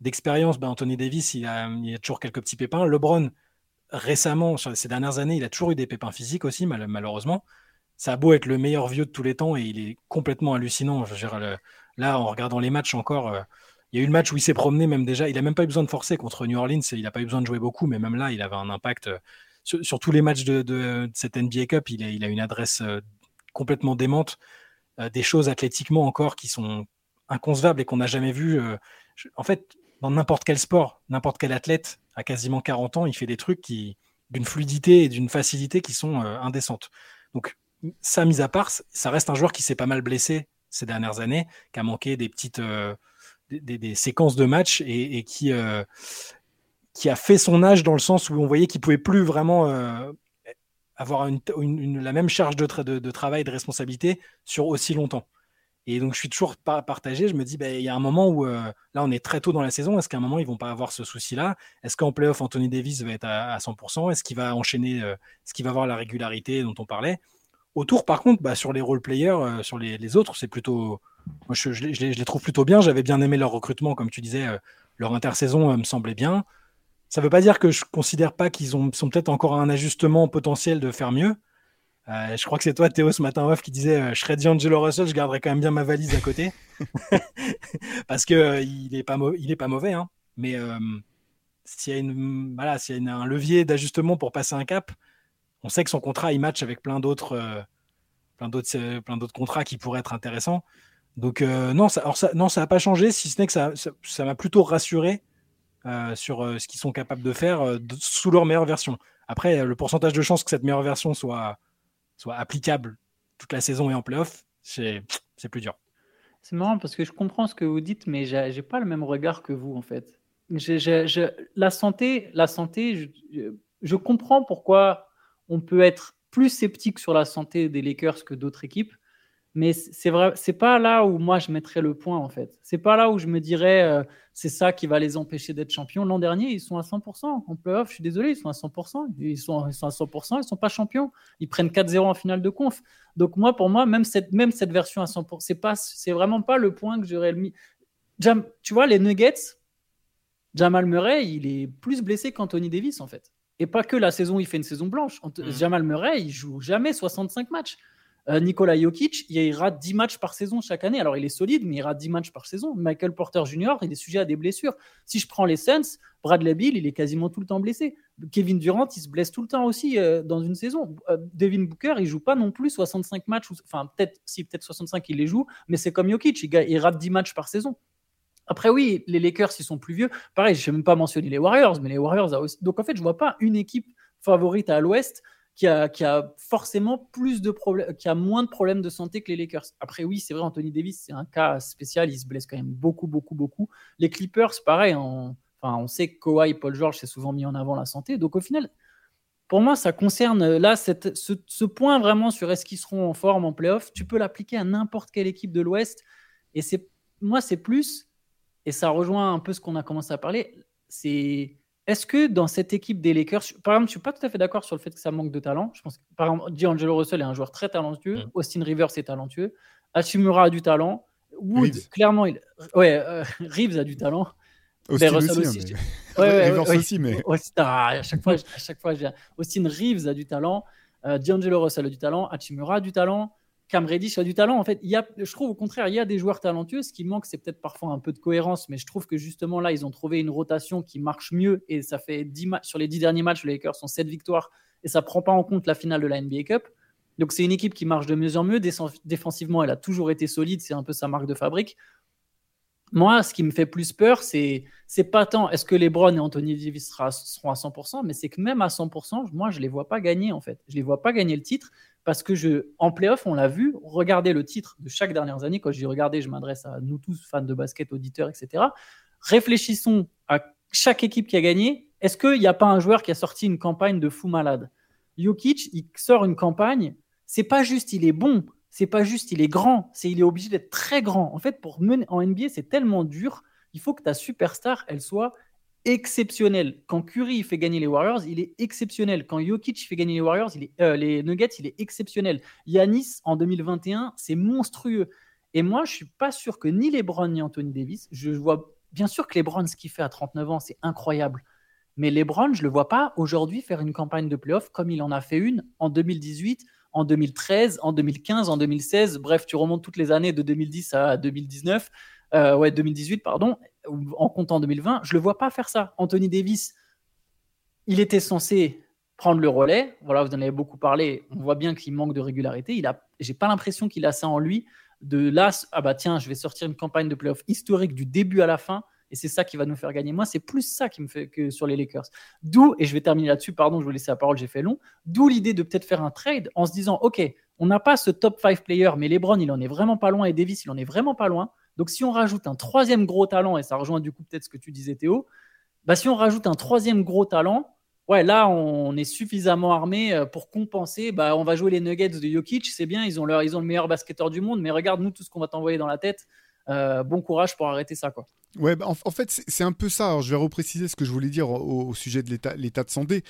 [SPEAKER 5] d'expérience, ben, Anthony Davis, il a, a toujours quelques petits pépins. LeBron, récemment, sur ces dernières années, il a toujours eu des pépins physiques aussi, malheureusement ça a beau être le meilleur vieux de tous les temps et il est complètement hallucinant. là, en regardant les matchs encore, euh, il y a eu le match où il s'est promené même déjà. Il n'a même pas eu besoin de forcer contre New Orleans. Il n'a pas eu besoin de jouer beaucoup, mais même là, il avait un impact. Euh, sur, tous les matchs de, cette NBA Cup, il a, une adresse euh, complètement démente. des choses athlétiquement encore qui sont inconcevables et qu'on n'a jamais vu. je- en fait, dans n'importe quel sport, n'importe quel athlète à quasiment 40 ans, il fait des trucs qui d'une fluidité et d'une facilité qui sont indécentes. Donc ça, mis à part, ça reste un joueur qui s'est pas mal blessé ces dernières années, qui a manqué des petites euh, des, séquences de matchs et, qui euh, qui a fait son âge dans le sens où on voyait qu'il pouvait plus vraiment euh, avoir la même charge de, tra- de, de travail, de responsabilité sur aussi longtemps. Et donc je suis toujours pas partagé. Je me dis, ben, il y a un moment où là on est très tôt dans la saison. Est-ce qu'à un moment ils vont pas avoir ce souci-là? Est-ce qu'en playoff Anthony Davis va être à, à 100% Est-ce qu'il va enchaîner Est-ce qu'il va avoir la régularité dont on parlait? Autour, par contre, bah, sur les role players, euh, sur les, les autres, c'est plutôt. Moi, je, je les, je trouve plutôt bien. J'avais bien aimé leur recrutement, comme tu disais, euh, leur intersaison euh, me semblait bien. Ça ne veut pas dire que je considère pas qu'ils ont, sont peut-être encore à un ajustement potentiel de faire mieux. Je crois que c'est toi, Théo, ce matin off, qui disait Je serais D'Angelo Russell, je garderais quand même bien ma valise à côté. Parce euh, il n'est pas, mau- il est pas mauvais. hein. Mais s'il y a, une, voilà, s'il y a une- un levier d'ajustement pour passer un cap, on sait que son contrat, il match avec plein d'autres, euh, euh, plein d'autres contrats qui pourraient être intéressants. Donc euh, non, ça, alors non, ça n'a pas changé, si ce n'est que ça, m'a plutôt rassuré sur ce qu'ils sont capables de faire sous leur meilleure version. Après, le pourcentage de chances que cette meilleure version soit, soit applicable toute la saison et en playoff, c'est, plus dur.
[SPEAKER 6] C'est marrant parce que je comprends ce que vous dites, mais j'ai pas le même regard que vous en fait. La santé, la santé, je comprends pourquoi on peut être plus sceptique sur la santé des Lakers que d'autres équipes, mais c'est vrai, c'est pas là où moi je mettrais le point en fait. C'est pas là où je me dirais euh, c'est ça qui va les empêcher d'être champions. L'an dernier, ils sont à 100% en playoff. Je suis désolé, ils sont à 100%. Ils sont, ils sont à 100%, ils sont pas champions. Ils prennent 4-0 en finale de conf. Donc moi, pour moi, même cette, même cette version à 100%, c'est pas, c'est vraiment pas le point que j'aurais mis. Jam, tu vois, les Nuggets, Jamal Murray, il est plus blessé qu'Anthony Davis en fait. Et pas que la saison, il fait une saison blanche.
[SPEAKER 5] Mhm.
[SPEAKER 6] Jamal Murray, il joue jamais 65 matchs. Euh, Nikola Jokic, il rate 10 matchs par saison chaque année. Alors il est solide, mais il rate 10 matchs par saison. Michael Porter Jr., il est sujet à des blessures. Si je prends les Suns, Bradley Beal, il est quasiment tout le temps blessé. Kevin Durant, il se blesse tout le temps aussi euh, dans une saison. Euh, Devin Booker, il joue pas non plus 65 matchs. Enfin, peut-être, si, peut-être 65, il les joue, mais c'est comme Jokic, il, il rate 10 matchs par saison. Après, oui, les Lakers, ils sont plus vieux. Pareil, je ne vais même pas mentionner les Warriors, mais les Warriors a aussi. Donc, en fait, je vois pas une équipe favorite à l'Ouest qui a, qui a forcément plus de problèmes, qui a moins de problèmes de santé que les Lakers. Après, oui, c'est vrai, Anthony Davis, c'est un cas spécial. Il se blesse quand même beaucoup, beaucoup, beaucoup. Les Clippers, pareil. on- Enfin, on sait que Kawhi, Paul George, s'est souvent mis en avant la santé. Donc, au final, pour moi, ça concerne là ce, point vraiment sur est-ce qu'ils seront en forme en playoff. Tu peux l'appliquer à n'importe quelle équipe de l'Ouest. Et c'est moi, c'est plus, et ça rejoint un peu ce qu'on a commencé à parler, c'est est-ce que dans cette équipe des Lakers, par exemple, je suis pas tout à fait d'accord sur le fait que ça manque de talent. Je pense que, par exemple, D'Angelo Russell est un joueur très talentueux.
[SPEAKER 5] Mm.
[SPEAKER 6] Austin Rivers est talentueux. Hachimura a du talent. Wood,
[SPEAKER 4] Reeves.
[SPEAKER 6] clairement, il... ouais, euh, Reeves a du talent.
[SPEAKER 4] Austin
[SPEAKER 6] Russell
[SPEAKER 4] aussi,
[SPEAKER 6] aussi, Ouais,
[SPEAKER 4] mais...
[SPEAKER 6] ouais,
[SPEAKER 4] Rivers
[SPEAKER 6] ouais,
[SPEAKER 4] aussi, mais
[SPEAKER 6] Austin- ah, à chaque fois, à chaque fois. Austin Reeves a du talent. Euh, D'Angelo Russell a du talent. Hachimura a du talent. Cam Reddish a du talent. En fait, il y a, je trouve au contraire, il y a des joueurs talentueux. Ce qui manque, c'est peut-être parfois un peu de cohérence, mais je trouve que justement là, ils ont trouvé une rotation qui marche mieux et ça fait 10 matchs sur les 10 derniers matchs, les Lakers sont 7 victoires et ça prend pas en compte la finale de la NBA Cup. Donc c'est une équipe qui marche de mieux en mieux. Défens- Défensivement, elle a toujours été solide. C'est un peu sa marque de fabrique. Moi, ce qui me fait plus peur, c'est c'est pas tant est-ce que LeBron et Anthony Davis seront à 100%, mais c'est que même à 100%, moi, je les vois pas gagner en fait. Je les vois pas gagner le titre parce que je, en playoff, on l'a vu, regardez le titre de chaque dernière année. Quand je dis regarder, je m'adresse à nous tous, fans de basket, auditeurs, etc. Réfléchissons à chaque équipe qui a gagné. Est-ce qu'il n'y a pas un joueur qui a sorti une campagne de fou malade? Jokic, il sort une campagne. C'est pas juste il est bon, c'est pas juste il est grand, c'est il est obligé d'être très grand. En fait, pour mener en NBA, c'est tellement dur. Il faut que ta superstar, elle soit exceptionnelle. Quand Curry fait gagner les Warriors, il est exceptionnel. Quand Jokic fait gagner les Warriors, il euh, les Nuggets, il est exceptionnel. Yanis en 2021, c'est monstrueux. Et moi, je suis pas sûr que ni LeBron ni Anthony Davis, je vois bien sûr que LeBron, ce qu'il fait à 39 ans, c'est incroyable. Mais LeBron, je le vois pas aujourd'hui faire une campagne de playoff comme il en a fait une en 2018, en 2013, en 2015, en 2016. Bref, tu remontes toutes les années de 2010 à 2019, euh, ouais, 2018, pardon, en comptant 2020. Je le vois pas faire ça. Anthony Davis, il était censé prendre le relais. Voilà, vous en avez beaucoup parlé. On voit bien qu'il manque de régularité. Il a, j'ai pas l'impression qu'il a ça en lui. de là, ah bah tiens, je vais sortir une campagne de playoff historique du début à la fin. Et c'est ça qui va nous faire gagner. Moi, c'est plus ça qui me fait que sur les Lakers. D'où, et je vais terminer là-dessus, pardon, je vous laisser la parole, j'ai fait long. D'où l'idée de peut-être faire un trade en se disant, OK, on n'a pas ce top 5 player, mais LeBron, il en est vraiment pas loin et Davis, il en est vraiment pas loin. Donc, si on rajoute un troisième gros talent, et ça rejoint du coup peut-être ce que tu disais, Théo, bah, si on rajoute un troisième gros talent, ouais, là, on est suffisamment armé euh, pour compenser. Bah, on va jouer les Nuggets de Jokic, c'est bien, ils ont, ils ont le meilleur basketteur du monde, mais regarde, nous, tout ce qu'on va t'envoyer dans la tête. Euh, bon courage pour arrêter ça, quoi.
[SPEAKER 4] Ouais, bah, en, fait, c'est un peu ça. Alors, je vais repréciser ce que je voulais dire au, sujet de l'état de santé.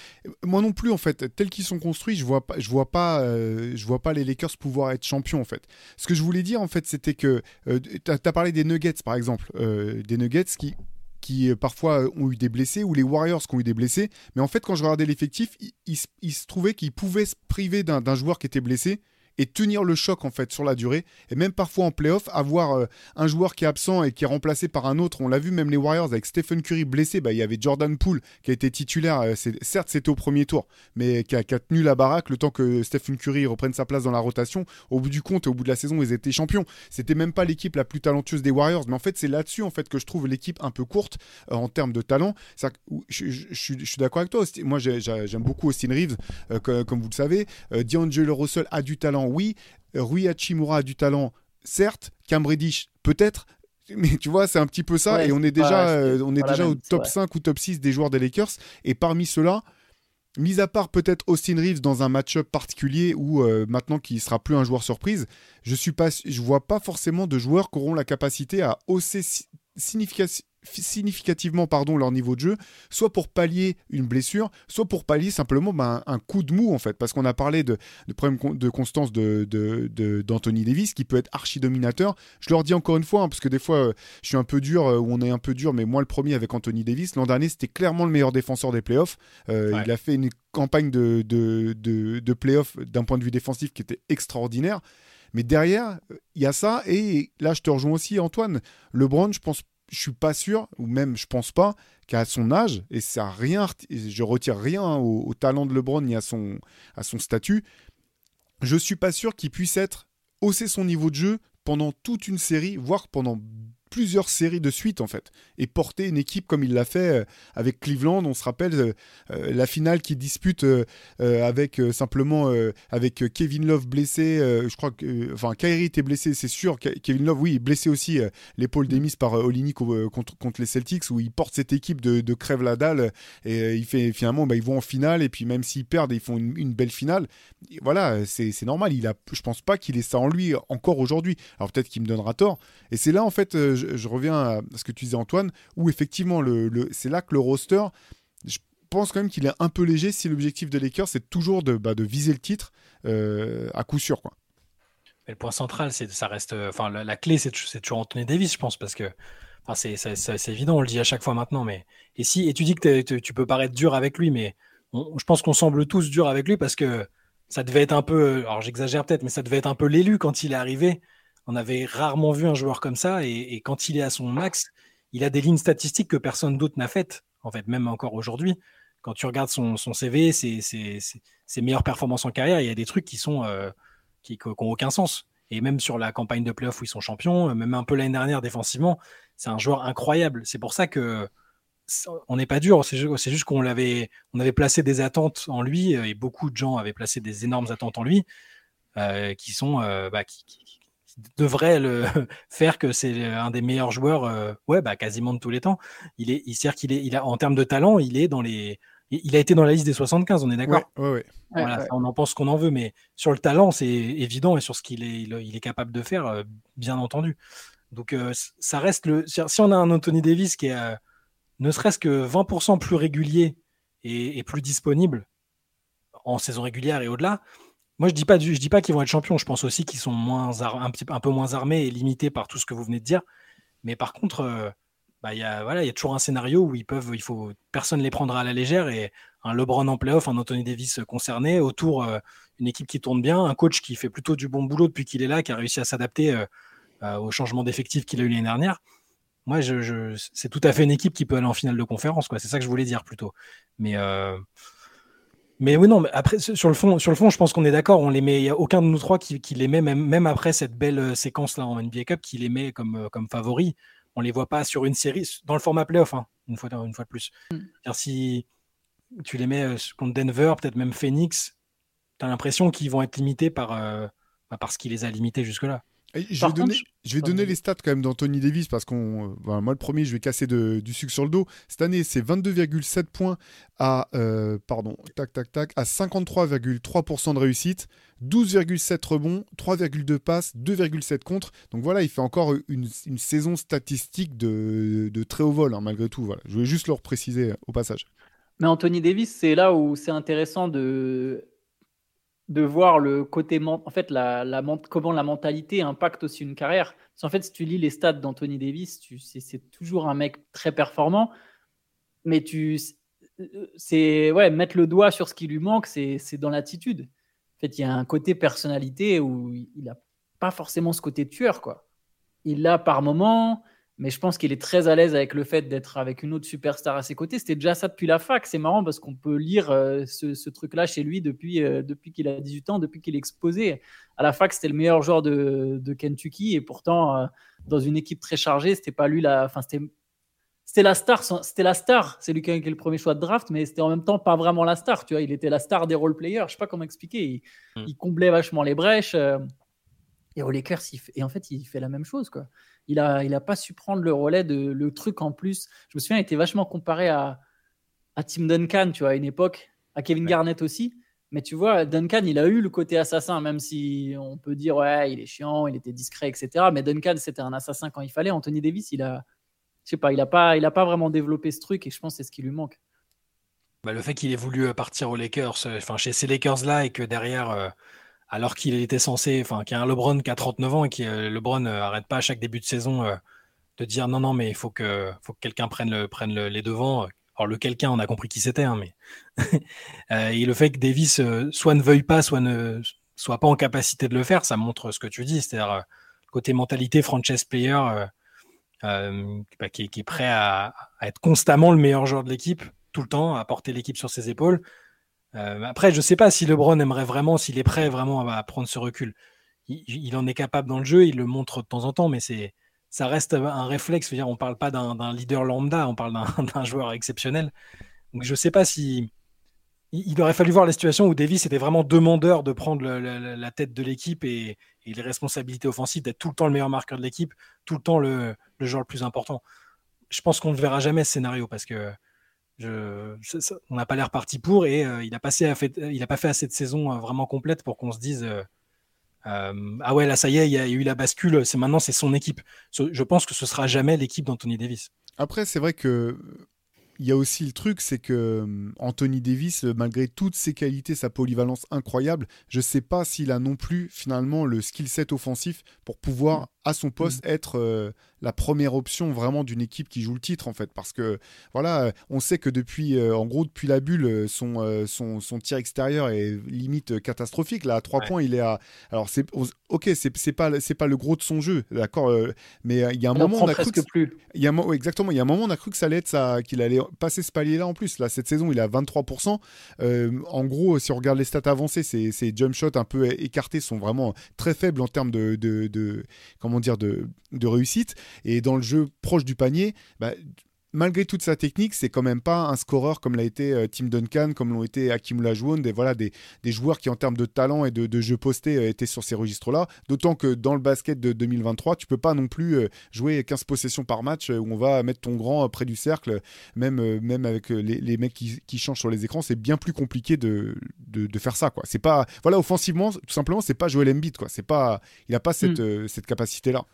[SPEAKER 4] Moi non plus, en fait, tels qu'ils sont construits, je vois pas, je vois pas, euh, je vois pas les Lakers pouvoir être champions, en fait. Ce que je voulais dire, en fait, c'était que tu as, parlé des Nuggets, par exemple, des Nuggets qui qui euh, parfois euh, ont eu des blessés, ou les Warriors qui ont eu des blessés. Mais en fait, quand je regardais l'effectif, il, se trouvait qu'ils pouvaient se priver d'un joueur qui était blessé et tenir le choc en fait sur la durée. Et même parfois en playoff, avoir euh, un joueur qui est absent et qui est remplacé par un autre. On l'a vu même les Warriors avec Stephen Curry blessé. Bah, il y avait Jordan Poole qui a été titulaire. Euh, certes, c'était au premier tour, mais qui a, tenu la baraque le temps que Stephen Curry reprenne sa place dans la rotation. Au bout du compte et au bout de la saison, ils étaient champions. C'était même pas l'équipe la plus talentueuse des Warriors, mais en fait, c'est là-dessus en fait que je trouve l'équipe un peu courte euh, en termes de talent. Je, suis d'accord avec toi. Moi, j'aime beaucoup Austin Reeves, comme, vous le savez. D'Angelo Russell a du talent oui. Rui Hachimura a du talent, certes. Cam peut-être. Mais tu vois, c'est un petit peu ça. et on est déjà, euh, on est déjà au top 5 ou top 6 des joueurs des Lakers. Et parmi ceux-là, mis à part peut-être Austin Reeves dans un match-up particulier ou euh, maintenant qu'il sera plus un joueur surprise, je suis pas, je vois pas forcément de joueurs qui auront la capacité à hausser significativement significativement pardon, leur niveau de jeu, soit pour pallier une blessure, soit pour pallier simplement ben, un coup de mou en fait. Parce qu'on a parlé de, de problème de constance d'Anthony de, de, Davis qui peut être archi dominateur. Je leur dis encore une fois, hein, parce que des fois euh, je suis un peu dur, euh, ou on est un peu dur, mais moi le premier avec Anthony Davis. L'an dernier c'était clairement le meilleur défenseur des playoffs. Euh, il a fait une campagne de, de, de playoffs d'un point de vue défensif qui était extraordinaire. Mais derrière, il y a ça. Et là, je te rejoins aussi, Antoine. LeBron, je pense je suis pas sûr, ou même je pense pas, qu'à son âge, et ça rien, je retire rien au, talent de LeBron ni à son, à son statut, je suis pas sûr qu'il puisse être hausser son niveau de jeu pendant toute une série, voire pendant plusieurs séries de suite en fait et porter une équipe comme il l'a fait euh, avec Cleveland on se rappelle euh, euh, la finale qu'il dispute avec simplement avec Kevin Love blessé je crois que enfin Kyrie était blessé c'est sûr Kevin Love oui blessé aussi l'épaule démise par Olinik contre, contre les Celtics où il porte cette équipe de, crève la dalle et il fait finalement bah, ils vont en finale et puis même s'ils perdent ils font une, belle finale. Voilà c'est normal il a je pense pas qu'il ait ça en lui encore aujourd'hui. Alors peut-être qu'il me donnera tort et c'est là en fait je, reviens à ce que tu disais Antoine, où effectivement le, c'est là que le roster, je pense quand même qu'il est un peu léger si l'objectif de Lakers c'est toujours de, bah, de viser le titre euh, à coup sûr. Quoi.
[SPEAKER 5] le point central, c'est ça reste, enfin la, clé c'est toujours Anthony Davis, je pense, parce que c'est évident, on le dit à chaque fois maintenant, mais et si et tu dis que tu peux paraître dur avec lui, mais je pense qu'on semble tous durs avec lui parce que ça devait être un peu, alors j'exagère peut-être, mais ça devait être un peu l'élu quand il est arrivé on avait rarement vu un joueur comme ça. Et, quand il est à son max, il a des lignes statistiques que personne d'autre n'a faites. En fait, même encore aujourd'hui, quand tu regardes son, CV, ses, meilleures performances en carrière, il y a des trucs qui sont euh, n'ont aucun sens. Et même sur la campagne de playoff où ils sont champions, même un peu l'année dernière défensivement, c'est un joueur incroyable. C'est pour ça que on n'est pas dur, c'est juste qu'on on avait placé des attentes en lui et beaucoup de gens avaient placé des énormes attentes en lui euh, qui sont, euh, bah, qui, devrait le faire que c'est un des meilleurs joueurs, euh, ouais, bah, quasiment de tous les temps. Il est, il sert qu'il est, il a, en termes de talent, il est dans les, il a été dans la liste des 75, on est d'accord?
[SPEAKER 4] Ouais,
[SPEAKER 5] voilà, On en pense qu'on en veut, mais sur le talent, c'est évident et sur ce qu'il est, il est capable de faire, euh, bien entendu. Donc euh, ça reste le. Si on a un Anthony Davis qui est ne serait-ce que 20% plus régulier et, et, plus disponible en saison régulière et au-delà, moi, je dis pas, dis pas qu'ils vont être champions. Je pense aussi qu'ils sont un, peu moins armés et limités par tout ce que vous venez de dire. Mais par contre, euh, bah, il y a toujours un scénario où ils peuvent, il faut, personne les prendra à la légère et un LeBron en playoff, un Anthony Davis concerné, autour euh, une équipe qui tourne bien, un coach qui fait plutôt du bon boulot depuis qu'il est là, qui a réussi à s'adapter euh, au changement d'effectif qu'il a eu l'année dernière. Moi, c'est tout à fait une équipe qui peut aller en finale de conférence. C'est ça que je voulais dire plutôt. Mais Mais oui, non, mais après, sur le fond, sur le fond je pense qu'on est d'accord. On les met, il n'y a aucun de nous trois qui, qui les met, même, même après cette belle euh, séquence-là en NBA Cup, qui les met comme, euh, comme favoris. On les voit pas sur une série, dans le format playoff, hein, une, fois, une fois de plus.
[SPEAKER 6] Mm.
[SPEAKER 5] Si tu les mets euh, contre Denver, peut-être même Phoenix, tu as l'impression qu'ils vont être limités par, euh, bah, par ce qui les a limités jusque-là.
[SPEAKER 4] Je
[SPEAKER 6] Par
[SPEAKER 4] vais, donner,
[SPEAKER 6] contre,
[SPEAKER 4] je vais
[SPEAKER 6] pardon.
[SPEAKER 4] donner les stats quand même d'Anthony Davis parce qu'on, euh, voilà, moi le premier, je vais casser de- du sucre sur le dos. Cette année, c'est 22,7 points à, euh, pardon, tac tac tac, à 53,3% de réussite, 12,7 rebonds, 3,2 passes, 2,7 contre. Donc voilà, il fait encore une, une saison statistique de, de très haut vol hein, malgré tout. Voilà, je voulais juste le repréciser au passage.
[SPEAKER 6] Mais Anthony Davis, c'est là où c'est intéressant de, de voir le côté, en fait, la, la, ment- comment la mentalité impacte aussi une carrière. Parce qu'en fait, si tu lis les stats d'Anthony Davis, c'est, toujours un mec très performant, mais tu, c'est, ouais, mettre le doigt sur ce qui lui manque, c'est, c'est dans l'attitude. En fait, il y a un côté personnalité où il n'a pas forcément ce côté tueur, quoi. Il l'a par moment, mais je pense qu'il est très à l'aise avec le fait d'être avec une autre superstar à ses côtés. C'était déjà ça depuis la fac. C'est marrant parce qu'on peut lire euh, ce, ce truc-là chez lui depuis, euh, depuis qu'il a 18 ans, depuis qu'il est exposé. À la fac, c'était le meilleur joueur de, de Kentucky et pourtant, euh, dans une équipe très chargée, c'était pas lui la. Enfin, c'était. C'était la star, c'était la star. C'est lui qui a le premier choix de draft, mais c'était en même temps pas vraiment la star. Tu vois, il était la star des role players. Je sais pas comment expliquer. Il,
[SPEAKER 5] Mm.
[SPEAKER 6] il comblait vachement les brèches. Et Lakers, il fait- et en fait, il fait la même chose, quoi il a, il a pas su prendre le relais de le truc en plus. Je me souviens, il était vachement comparé à, à Tim Duncan, tu vois, à une époque, à Kevin
[SPEAKER 5] Ouais.
[SPEAKER 6] Garnett aussi. Mais tu vois, Duncan, il a eu le côté assassin, même si on peut dire, ouais, il est chiant, il était discret, etc. Mais Duncan, c'était un assassin quand il fallait. Anthony Davis, il a, je sais pas, il a pas, il a pas vraiment développé ce truc et je pense que c'est ce qui lui manque.
[SPEAKER 5] Bah, le fait qu'il ait voulu euh, partir aux Lakers, euh, enfin chez ces Lakers-là, et que derrière, euh, alors qu'il était censé, enfin qu'il y a un LeBron qui a 39 ans et qui euh, LeBron euh, arrête pas à chaque début de saison euh, de dire non non mais il faut que faut que quelqu'un prenne le prenne le- les devants. Alors le quelqu'un, on a compris qui c'était, hein, mais Euh, et le fait que Davis euh, soit ne veuille pas, soit ne soit pas en capacité de le faire, ça montre ce que tu dis, c'est-à-dire euh, côté mentalité franchise player euh, euh, bah, qui, est, qui est prêt à être constamment le meilleur joueur de l'équipe tout le temps, à porter l'équipe sur ses épaules. Euh, après, je sais pas si LeBron aimerait vraiment, s'il est prêt vraiment à, prendre ce recul. Il, en est capable dans le jeu, il le montre de temps en temps, mais c'est ça reste un réflexe. On parle pas d'un leader lambda, on parle d'un joueur exceptionnel. Donc je sais pas si il, aurait fallu voir la situation où Davis était vraiment demandeur de prendre la tête de l'équipe et, et les responsabilités offensives, d'être tout le temps le meilleur marqueur de l'équipe, tout le temps le, le joueur le plus important. Je pense qu'on ne verra jamais ce scénario parce que on n'a pas l'air parti pour et euh, il n'a pas, fait, il a pas fait assez de saison euh, vraiment complète pour qu'on se dise euh, euh, ah ouais là ça y est il y a eu la bascule c'est maintenant c'est son équipe. Je pense que ce sera jamais l'équipe d'Anthony Davis.
[SPEAKER 4] Après, c'est vrai que il y a aussi le truc, c'est que hum, Anthony Davis, euh, malgré toutes ses qualités, sa polyvalence incroyable, je sais pas s'il a non plus finalement le skill set offensif pour pouvoir à son poste être euh, la première option vraiment d'une équipe qui joue le titre en fait, parce que voilà, euh, on sait que depuis, euh, en gros, depuis la bulle, son euh, son, son tir extérieur est limite catastrophique. Là, à trois
[SPEAKER 5] Ouais.
[SPEAKER 4] points, il est à. Alors c'est ok, c'est pas c'est pas le gros de son jeu, d'accord, mais il y a un moment, on a cru que
[SPEAKER 6] plus.
[SPEAKER 4] il y a exactement. Il y a un moment, on a cru que ça allait être ça, qu'il allait passer ce palier-là en plus. Là, cette saison, il est à 23%. Euh, en gros, si on regarde les stats avancées, ses jump shots un peu écartés sont vraiment très faibles en termes de, de, comment de, de réussite. Et dans le jeu proche du panier, bah, malgré toute sa technique, c'est quand même pas un scoreur comme l'a été euh, Tim Duncan, comme l'ont été Hakim Olajuwon, des voilà des, des joueurs qui en termes de talent et de, de jeu posté euh, étaient sur ces registres-là. D'autant que dans le basket de 2023, tu peux pas non plus euh, jouer 15 possessions par match où on va mettre ton grand près du cercle, même même avec les, les mecs qui, qui changent sur les écrans, c'est bien plus compliqué de, de, de faire ça quoi. C'est pas voilà offensivement, tout simplement, c'est pas Joel Embiid quoi. C'est pas il a pas cette
[SPEAKER 6] Mm.
[SPEAKER 4] euh, cette capacité là.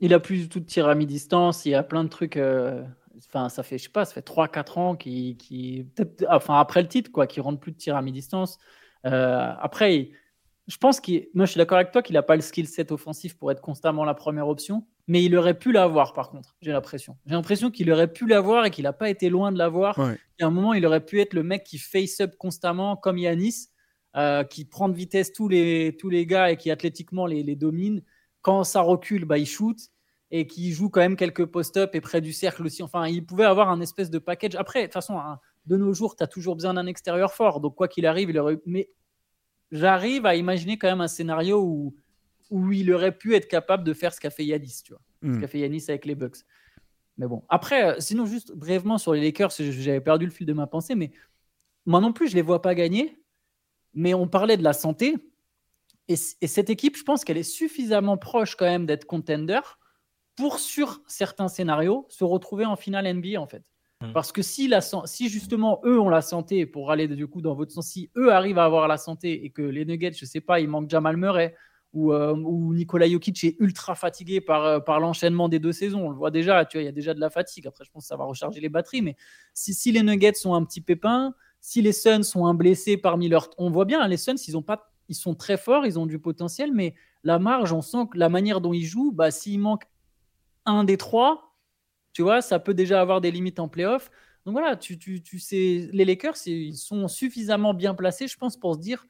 [SPEAKER 6] Il a plus du tout de tir à mi-distance. Il y a plein de trucs. euh, Enfin, ça fait, je sais pas, ça fait 3-4 ans qui, qui peut-être, enfin après le titre, quoi, qui rentre plus de tir à mi-distance. Euh, après, il- je pense qu'il, moi, je suis d'accord avec toi qu'il n'a pas le skill set offensif pour être constamment la première option, mais il aurait pu l'avoir. Par contre, j'ai l'impression. J'ai l'impression qu'il aurait pu l'avoir et qu'il n'a pas été loin de l'avoir.
[SPEAKER 4] Ouais.
[SPEAKER 6] Il y a un moment, il aurait pu être le mec qui face up constamment, comme Yanis, euh, qui prend de vitesse tous les tous les gars et qui athlétiquement les, les domine. Quand ça recule, bah, il shoot et qui joue quand même quelques post-up et près du cercle aussi. Enfin, il pouvait avoir un espèce de package. Après, de toute façon, un de nos jours, tu as toujours besoin d'un extérieur fort. Donc, quoi qu'il arrive, il aurait. Mais j'arrive à imaginer quand même un scénario où, où il aurait pu être capable de faire ce qu'a fait Yanis, tu vois. Ce
[SPEAKER 4] Hmm.
[SPEAKER 6] qu'a fait Yanis avec les Bucks. Mais bon. Après, euh, sinon, juste brièvement sur les Lakers, j'avais perdu le fil de ma pensée, mais moi non plus, je les vois pas gagner. Mais on parlait de la santé. Et cette équipe, je pense qu'elle est suffisamment proche quand même d'être contender pour, sur certains scénarios, se retrouver en finale NBA en fait.
[SPEAKER 5] Mm.
[SPEAKER 6] Parce que si, la, si justement eux ont la santé, pour aller du coup dans votre sens, si eux arrivent à avoir la santé et que les Nuggets, je sais pas, il manque Jamal Murray ou, euh, ou Nikola Jokic est ultra fatigué par, euh, par l'enchaînement des deux saisons, on le voit déjà, tu vois, il y a déjà de la fatigue. Après, je pense que ça va recharger les batteries, mais si, si les Nuggets sont un petit pépin, si les Suns sont un blessé parmi leurs. On voit bien, hein, les Suns, ils, ont pas... ils sont très forts, ils ont du potentiel, mais la marge, on sent que la manière dont ils jouent, bah, s'il manque un des trois, tu vois, ça peut déjà avoir des limites en playoff. Donc voilà, tu, tu, tu sais, les Lakers, ils sont suffisamment bien placés, je pense, pour se dire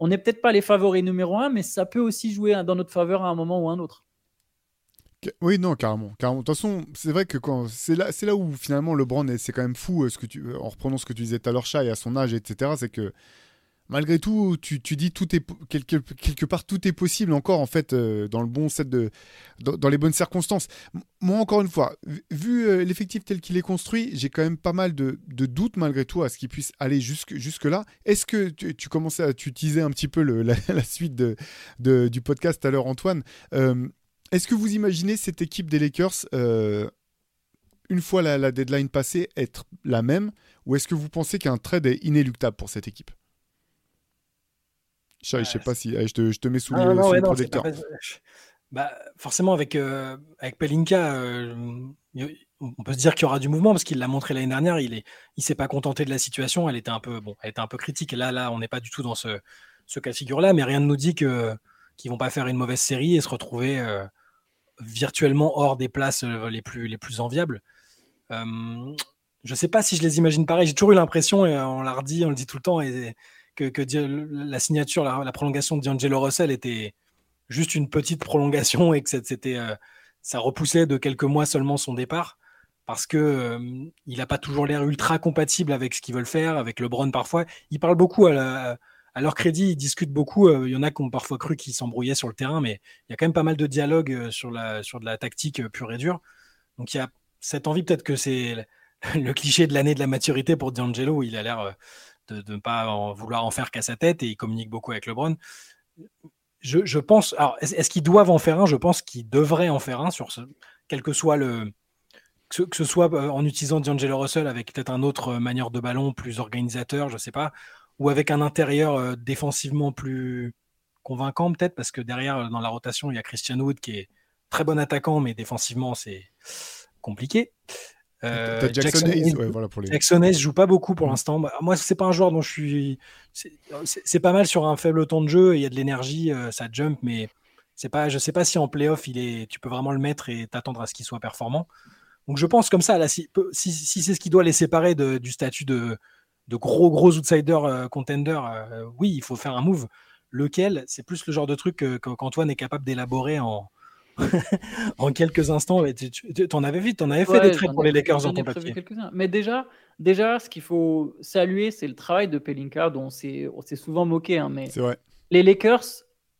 [SPEAKER 6] on n'est peut-être pas les favoris numéro un, mais ça peut aussi jouer dans notre faveur à un moment ou à un autre.
[SPEAKER 4] Oui, non, carrément. carrément. De toute façon, c'est vrai que quand c'est là, c'est là où finalement LeBron, est- c'est quand même fou. euh, Ce que tu, en reprenant ce que tu disais tout à l'heure, et à son âge, etc. C'est que malgré tout, tu, tu dis tout est quelque, quelque part tout est possible encore en fait euh, dans le bon set de dans, les bonnes circonstances. Moi, encore une fois, vu- euh, l'effectif tel qu'il est construit, j'ai quand même pas mal de, de doutes malgré tout à ce qu'il puisse aller jusque jusque là. Est-ce que tu, commençais à tu un petit peu le- la, suite de, du podcast à l'heure, Antoine? Euh, est-ce que vous imaginez cette équipe des Lakers, une fois la, la deadline passée, être la même? Ou est-ce que vous pensez qu'un trade est inéluctable pour cette équipe? Je sais
[SPEAKER 5] Ouais,
[SPEAKER 4] pas si. je, te, je te mets sous,
[SPEAKER 5] Ah,
[SPEAKER 4] les,
[SPEAKER 5] non,
[SPEAKER 4] sous
[SPEAKER 5] ouais,
[SPEAKER 4] le
[SPEAKER 5] non,
[SPEAKER 4] projecteur.
[SPEAKER 5] pas- Bah, forcément, avec, euh, avec Pelinka, euh, on peut se dire qu'il y aura du mouvement parce qu'il l'a montré l'année dernière. Il est, il s'est pas contenté de la situation. Elle était un peu, bon, elle était un peu critique. Et là, là, on n'est pas du tout dans ce, ce cas de figure-là. Mais rien ne nous dit que qu'ils vont pas faire une mauvaise série et se retrouver euh, virtuellement hors des places euh, les plus, les plus enviables. Euh, je sais pas si je les imagine pareil. J'ai toujours eu l'impression, et on l'a redit, on le dit tout le temps, et, que, la signature, la, prolongation de D'Angelo Russell était juste une petite prolongation et que c'était, euh, ça repoussait de quelques mois seulement son départ parce que euh, il n'a pas toujours l'air ultra compatible avec ce qu'ils veulent faire, avec LeBron parfois. Ils parlent beaucoup à, leur crédit, ils discutent beaucoup. euh, Il y en a qui ont parfois cru qu'ils s'embrouillaient sur le terrain, mais il y a quand même pas mal de dialogue euh, sur, sur de la tactique pure et dure. Donc il y a cette envie, peut-être que c'est le- cliché de l'année de la maturité pour D'Angelo, où il a l'air de ne pas en vouloir en faire qu'à sa tête et il communique beaucoup avec LeBron. Je, je pense, alors est-ce qu'ils doivent en faire un? Je pense qu'ils devraient en faire un sur ce, quel que soit le, que ce, soit euh, en utilisant D'Angelo Russell avec peut-être un autre euh, manière de ballon plus organisateur, je sais pas, ou avec un intérieur euh, défensivement plus convaincant peut-être parce que derrière dans la rotation il y a Christian Wood qui est très bon attaquant mais défensivement c'est compliqué. Euh,
[SPEAKER 4] Jackson,
[SPEAKER 5] Jackson
[SPEAKER 4] Hayes,
[SPEAKER 5] Hayes-
[SPEAKER 4] ouais, voilà pour les.
[SPEAKER 5] Jackson Hayes joue pas beaucoup pour l'instant. Moi, c'est pas un joueur dont je suis. c'est- pas mal sur un faible temps de jeu. Il y a de l'énergie, euh, ça jump, mais c'est pas. Je sais pas si en playoff il est. Tu peux vraiment le mettre et t'attendre à ce qu'il soit performant. Donc je pense comme ça là, si, peu- si, si c'est ce qui doit les séparer de- du statut de, de gros gros outsider euh, contender, euh, oui, il faut faire un move. Lequel, c'est plus le genre de truc qu'Antoine est capable d'élaborer en en quelques instants. Tu, tu- tu- t'en avais vu, t'en avais fait
[SPEAKER 6] Ouais,
[SPEAKER 5] des trades
[SPEAKER 6] j'en
[SPEAKER 5] pour les Lakers dans ton papier.
[SPEAKER 6] Mais déjà, déjà, ce qu'il faut saluer, c'est le travail de Pelinka, dont on s'est souvent moqué. hein, mais
[SPEAKER 4] vrai.
[SPEAKER 6] les Lakers,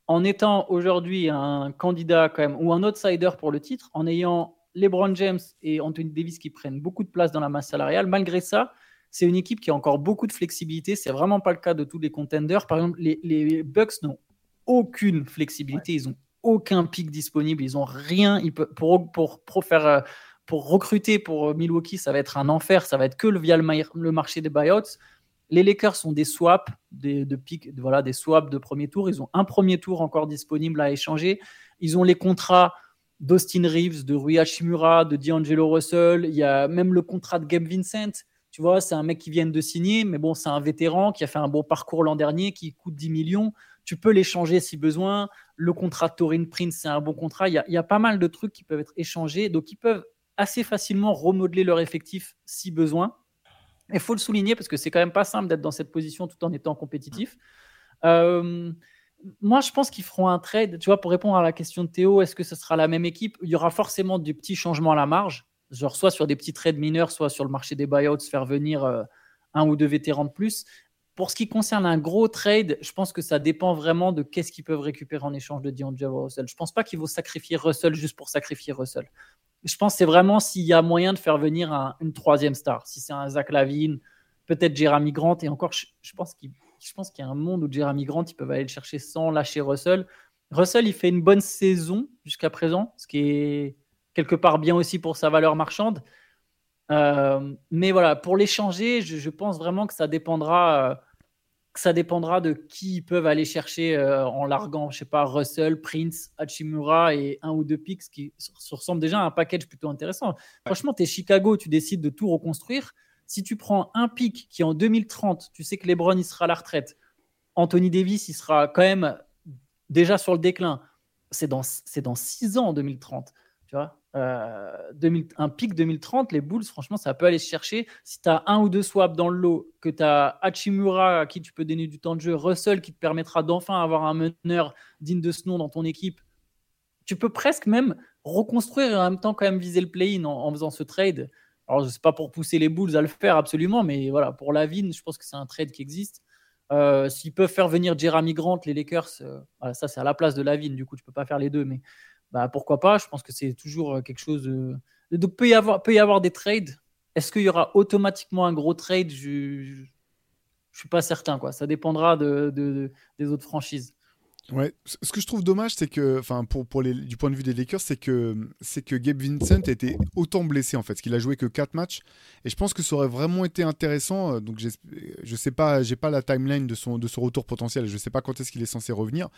[SPEAKER 6] en étant aujourd'hui un candidat quand même, ou un outsider pour le titre, en ayant LeBron James et Anthony Davis qui prennent beaucoup de place dans la masse salariale, malgré ça, c'est une équipe qui a encore beaucoup de flexibilité. C'est vraiment pas le cas de tous les contenders. Par exemple, les, les Bucks n'ont aucune flexibilité. Ils ont aucun pic disponible. Ils ont rien. Ils peuvent, pour, pour, pour faire. euh, Pour recruter pour Milwaukee, ça va être un enfer. Ça va être que via le, ma- le marché des buyouts. Les Lakers sont des swaps, de pick, voilà, des swaps de premier tour. Ils ont un premier tour encore disponible à échanger. Ils ont les contrats d'Austin Reeves, de Rui Hachimura, de D'Angelo Russell. Il y a même le contrat de Gabe Vincent. Tu vois, c'est un mec qui vient de signer, mais bon, c'est un vétéran qui a fait un bon parcours l'an dernier, qui coûte 10 millions. Tu peux l'échanger si besoin. Le contrat Torin Prince, c'est un bon contrat. Il y, a, pas mal de trucs qui peuvent être échangés. Donc, ils peuvent assez facilement remodeler leur effectif si besoin. Il faut le souligner parce que c'est quand même pas simple d'être dans cette position tout en étant compétitif. Euh, moi, je pense qu'ils feront un trade. Tu vois, pour répondre à la question de Théo, est-ce que ce sera la même équipe? Il y aura forcément des petits changements à la marge, genre soit sur des petits trades mineurs, soit sur le marché des buyouts, faire venir euh, un ou deux vétérans de plus. Pour ce qui concerne un gros trade, je pense que ça dépend vraiment de qu'est-ce qu'ils peuvent récupérer en échange de D'Angelo Russell. Je pense pas qu'il faut sacrifier Russell juste pour sacrifier Russell. Je pense que c'est vraiment s'il y a moyen de faire venir une troisième star. Si c'est un Zach Lavine, peut-être Jeremy Grant. Et encore, je, pense qu'il y a un monde où Jeremy Grant, ils peuvent aller le chercher sans lâcher Russell. Russell, il fait une bonne saison jusqu'à présent, ce qui est quelque part bien aussi pour sa valeur marchande. Euh, mais voilà, pour l'échanger, je, je, pense vraiment que ça dépendra. Ça dépendra de qui ils peuvent aller chercher euh, en larguant, je sais pas, Russell, Prince, Hachimura et un ou deux picks qui se ressemblent déjà à un package plutôt intéressant. Franchement, tu es Chicago, tu décides de tout reconstruire. Si tu prends un pick qui en 2030, tu sais que LeBron il sera à la retraite, Anthony Davis il sera quand même déjà sur le déclin. C'est dans, dans six ans en 2030. Tu vois euh, un pic 2030, les Bulls, franchement, ça peut aller se chercher. Si tu as un ou deux swaps dans le lot, que tu as Hachimura à qui tu peux donner du temps de jeu, Russell qui te permettra d'enfin avoir un meneur digne de ce nom dans ton équipe, tu peux presque même reconstruire et en même temps quand même viser le play-in en, faisant ce trade. Alors, je sais pas pour pousser les Bulls à le faire absolument, mais voilà, pour la Lavine, je pense que c'est un trade qui existe. Euh, s'ils peuvent faire venir Jeremy Grant, les Lakers, euh, ça c'est à la place de Lavine, du coup tu peux pas faire les deux, mais bah, pourquoi pas Je pense que c'est toujours euh, quelque chose. De... Donc, peut y avoir, peut y avoir des trades. Est-ce qu'il y aura automatiquement un gros trade? Je ne suis pas certain. Quoi. Ça dépendra de, des autres franchises.
[SPEAKER 4] Ouais, ce que je trouve dommage, c'est que, enfin, pour, pour les, du point de vue des Lakers, c'est que, c'est que Gabe Vincent été autant blessé en fait, parce qu'il a joué que 4 matchs. Et je pense que ça aurait vraiment été intéressant. Euh, donc, je sais pas, j'ai pas la timeline de son, de son retour potentiel. Je sais pas quand est-ce qu'il est censé revenir.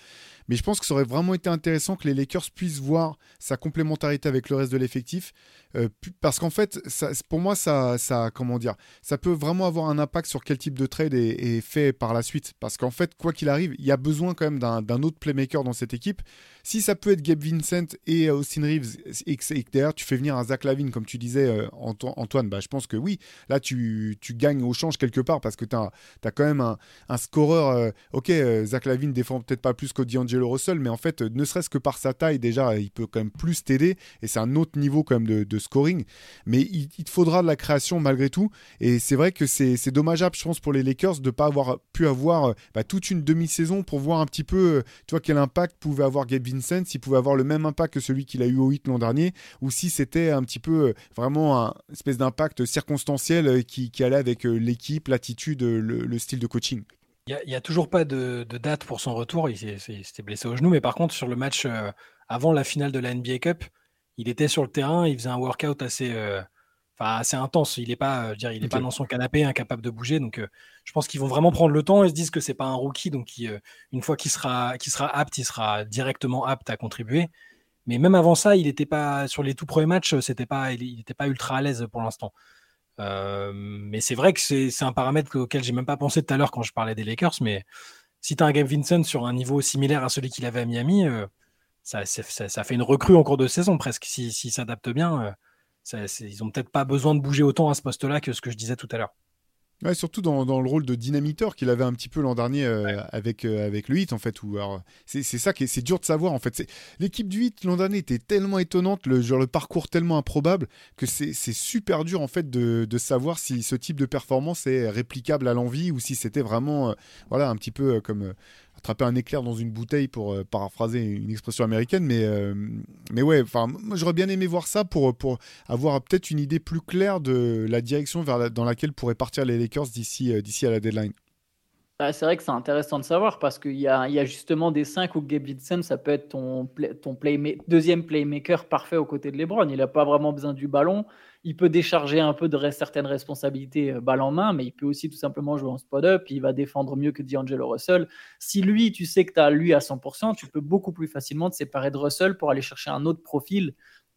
[SPEAKER 4] Mais je pense que ça aurait vraiment été intéressant que les Lakers puissent voir sa complémentarité avec le reste de l'effectif. Euh, parce qu'en fait, pour moi, ça, ça, comment dire, ça peut vraiment avoir un impact sur quel type de trade est, est fait par la suite. Parce qu'en fait, quoi qu'il arrive, il y a besoin quand même d'un autre playmaker dans cette équipe. Si ça peut être Gabe Vincent et euh, Austin Reeves, et que derrière tu fais venir un Zach Lavine, comme tu disais, euh, Antoine, bah, je pense que oui, là tu, tu gagnes au change quelque part parce que tu as, quand même un, un scoreur. Euh, ok, Zach Lavine défend peut-être pas plus que D'Angelo Russell, mais en fait, ne serait-ce que par sa taille, déjà, il peut quand même plus t'aider et c'est un autre niveau quand même de, scoring. Mais il, te faudra de la création malgré tout. Et c'est vrai que c'est dommageable, je pense, pour les Lakers de ne pas avoir pu avoir bah, toute une demi-saison pour voir un petit peu, tu quel impact pouvait avoir Gabe Vincent, s'il pouvait avoir le même impact que celui qu'il a eu au 8 l'an dernier, ou si c'était un petit peu euh, vraiment un espèce d'impact circonstanciel euh, qui, allait avec euh, l'équipe, l'attitude, le, style de coaching.
[SPEAKER 5] Il n'y a, toujours pas de, date pour son retour. Il s'était blessé au genou, mais par contre, sur le match avant la finale de la NBA Cup, il était sur le terrain, il faisait un workout assez, assez intense. Il n'est pas, dire, il est pas dans son canapé, incapable de bouger. Donc, je pense qu'ils vont vraiment prendre le temps et se disent que c'est pas un rookie, donc une fois qu'il sera, sera apte, il sera directement apte à contribuer. Mais même avant ça, il n'était pas sur les tout premiers matchs, c'était pas, il n'était pas ultra à l'aise pour l'instant. mais c'est vrai que c'est un paramètre auquel j'ai même pas pensé tout à l'heure quand je parlais des Lakers. Mais si tu as un Gabe Vincent sur un niveau similaire à celui qu'il avait à Miami, ça, ça, fait une recrue en cours de saison presque. S'il si, s'adapte bien, ils ont peut-être pas besoin de bouger autant à ce poste-là que ce que je disais tout à l'heure.
[SPEAKER 4] Ouais, surtout dans, dans, le rôle de dynamiteur qu'il avait un petit peu l'an dernier euh, avec, euh, avec le 8 en fait. C'est ça qui est, c'est dur de savoir en fait. L'équipe du 8 l'an dernier était tellement étonnante, le, genre, le parcours tellement improbable que c'est super dur en fait de, de, savoir si ce type de performance est réplicable à l'envie ou si c'était vraiment euh, voilà un petit peu comme attraper un éclair dans une bouteille pour euh, paraphraser une expression américaine. Mais, euh, mais ouais, enfin, j'aurais bien aimé voir ça pour, pour avoir peut-être une idée plus claire de la direction vers dans laquelle pourraient partir les Lakers d'ici euh, d'ici à la deadline.
[SPEAKER 6] Bah, c'est vrai que c'est intéressant de savoir parce qu'il y a, y a, justement des 5 où Gabe Vincent, ça peut être ton, ton deuxième playmaker parfait aux côtés de LeBron. Il n'a pas vraiment besoin du ballon. Il peut décharger un peu de certaines responsabilités euh, balle en main, mais il peut aussi tout simplement jouer en spot-up. Il va défendre mieux que D'Angelo Russell. Si lui, tu sais que tu as lui à 100%, tu peux beaucoup plus facilement te séparer de Russell pour aller chercher un autre profil.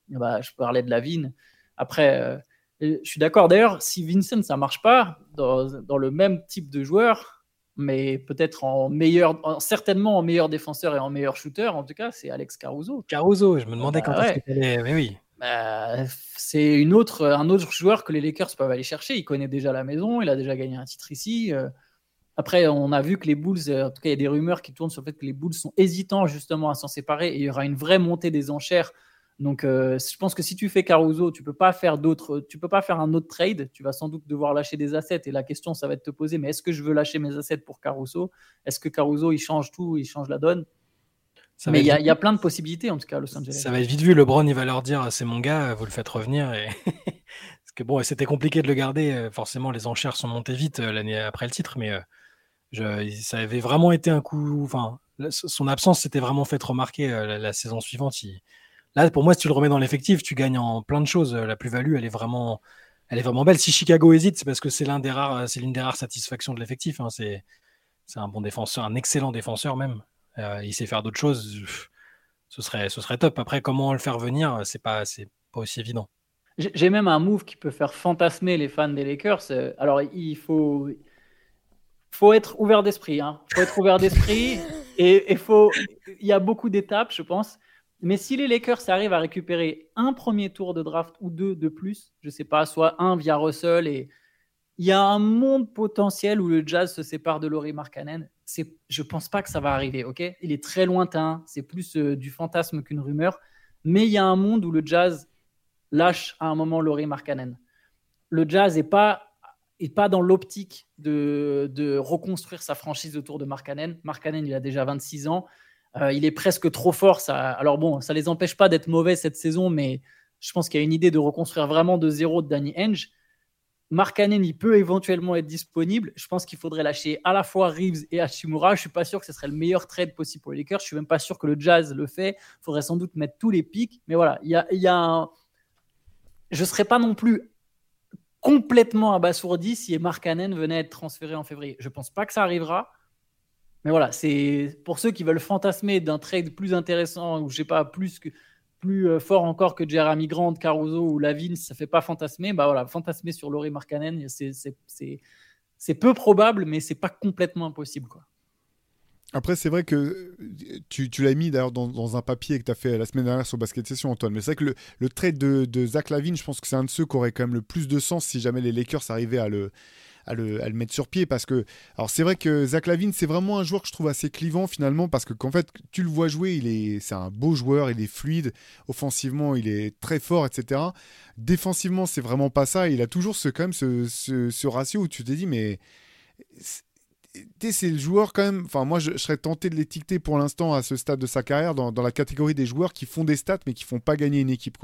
[SPEAKER 6] Bah, je parlais de la Lavine. Après, euh, je suis d'accord. D'ailleurs, si Vincent, ça marche pas dans, dans le même type de joueur, mais peut-être en meilleur, certainement en meilleur défenseur et en meilleur shooter, en tout cas, c'est Alex Caruso.
[SPEAKER 5] Caruso, je me demandais bah quand est-ce qu'il allait. Mais oui.
[SPEAKER 6] Bah, c'est une autre, un autre joueur que les Lakers peuvent aller chercher. Il connaît déjà la maison, il a déjà gagné un titre ici. Euh. Après, on a vu que les Bulls, euh, en tout cas, il y a des rumeurs qui tournent sur le fait que les Bulls sont hésitants justement à s'en séparer et il y aura une vraie montée des enchères Donc, euh, je pense que si tu fais Caruso, tu peux pas faire d'autres, tu peux pas faire un autre trade. Tu vas sans doute devoir lâcher des assets. Et la question, ça va être te poser, mais est-ce que je veux lâcher mes assets pour Caruso? Est-ce que Caruso, il change tout, il change la donne?
[SPEAKER 5] Ça
[SPEAKER 6] Mais il y, a- y plein de possibilités en tout cas à Los Angeles.
[SPEAKER 5] Ça va être vite vu. LeBron, il va leur dire c'est mon gars, vous le faites revenir. Et... Parce que bon, c'était compliqué de le garder. euh, Forcément, les enchères sont montées vite euh, l'année après le titre, mais euh, je- ça avait vraiment été un coup. Enfin, son absence s'était vraiment fait remarquer la, la saison suivante. Il- Là, pour moi, si tu le remets dans l'effectif, tu gagnes en plein de choses. La plus-value, elle est vraiment, elle est vraiment belle. Si Chicago hésite, c'est parce que c'est l'un des rares, c'est l'une des rares satisfactions de l'effectif. hein. C'est, c'est un bon défenseur, un excellent défenseur même. Euh, il sait faire d'autres choses. Ce serait, ce serait top. Après, comment le faire venir, c'est pas, c'est pas aussi évident.
[SPEAKER 6] J'ai même un move qui peut faire fantasmer les fans des Lakers. Euh, Alors, il faut, faut être ouvert d'esprit. Il faut être ouvert d'esprit et il faut. Il y a beaucoup d'étapes, je pense. Mais si les Lakers arrivent à récupérer un premier tour de draft ou deux de plus, je sais pas, soit un via Russell et il y a un monde potentiel où le Jazz se sépare de Laurie Markkanen. C'est, je pense pas que ça va arriver, ok? Il est très lointain, c'est plus euh, du fantasme qu'une rumeur. Mais il y a un monde où le Jazz lâche à un moment Laurie Markkanen. Le Jazz n'est pas, est pas dans l'optique de, de reconstruire sa franchise autour de Markkanen. Markkanen, il a déjà 26 ans. Euh, il est presque trop fort. Ça... Alors bon, ça les empêche pas d'être mauvais cette saison, mais je pense qu'il y a une idée de reconstruire vraiment de zéro de Danny Henge. Markkanen, peut éventuellement être disponible. Je pense qu'il faudrait lâcher à la fois Reeves et Hachimura. Je suis pas sûr que ce serait le meilleur trade possible pour les Lakers. Je suis même pas sûr que le Jazz le fait. Il faudrait sans doute mettre tous les pics. Mais voilà, il y a, il y a un... Je serais pas non plus complètement abasourdi si Markkanen venait être transféré en février. Je pense pas que ça arrivera. Mais voilà, c'est pour ceux qui veulent fantasmer d'un trade plus intéressant ou je sais pas plus que plus euh, fort encore que Jeremy Grant, Caruso ou Lavin, ça fait pas fantasmer. Bah voilà, fantasmer sur Laurie Markkanen, c'est peu probable, mais c'est pas complètement impossible quoi.
[SPEAKER 4] Après, c'est vrai que euh, tu, tu l'as mis d'ailleurs dans, dans un papier que tu as fait la semaine dernière sur Basket Session, Antoine. Mais c'est vrai que le, le trade de, de Zach Lavine, je pense que c'est un de ceux qui aurait quand même le plus de sens si jamais les Lakers arrivaient à le, à le, mettre sur pied. Parce que, alors c'est vrai que Zach Lavine, c'est vraiment un joueur que je trouve assez clivant finalement. Parce que, qu'en fait, tu le vois jouer, il est, c'est un beau joueur, il est fluide. Offensivement, il est très fort, etc. Défensivement, c'est vraiment pas ça. Il a toujours ce, quand même ce, ce, ratio où tu te dis, mais c'est le joueur quand même. Enfin, moi, je, serais tenté de l'étiqueter pour l'instant à ce stade de sa carrière dans, la catégorie des joueurs qui font des stats mais qui font pas gagner une équipe.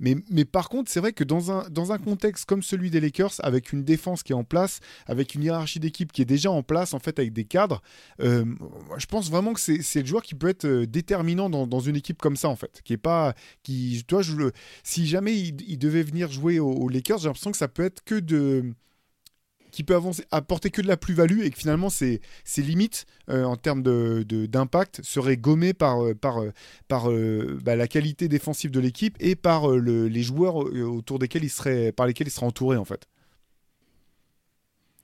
[SPEAKER 4] Mais, mais par contre, c'est vrai que dans un, dans un contexte comme celui des Lakers, avec une défense qui est en place, avec une hiérarchie d'équipe qui est déjà en place, en fait, avec des cadres, euh, je pense vraiment que c'est le joueur qui peut être euh, déterminant dans, dans une équipe comme ça, en fait. Qui est pas. Qui, toi, je si jamais il, il devait venir jouer aux, aux Lakers, j'ai l'impression que ça peut être que de qui peut avancer, apporter que de la plus-value et que finalement ses, ses limites euh, en termes de, de- d'impact seraient gommées par, euh, par, euh, par euh, bah, la qualité défensive de l'équipe et par euh, le- les joueurs autour desquels il serait, par lesquels il serait entouré en fait.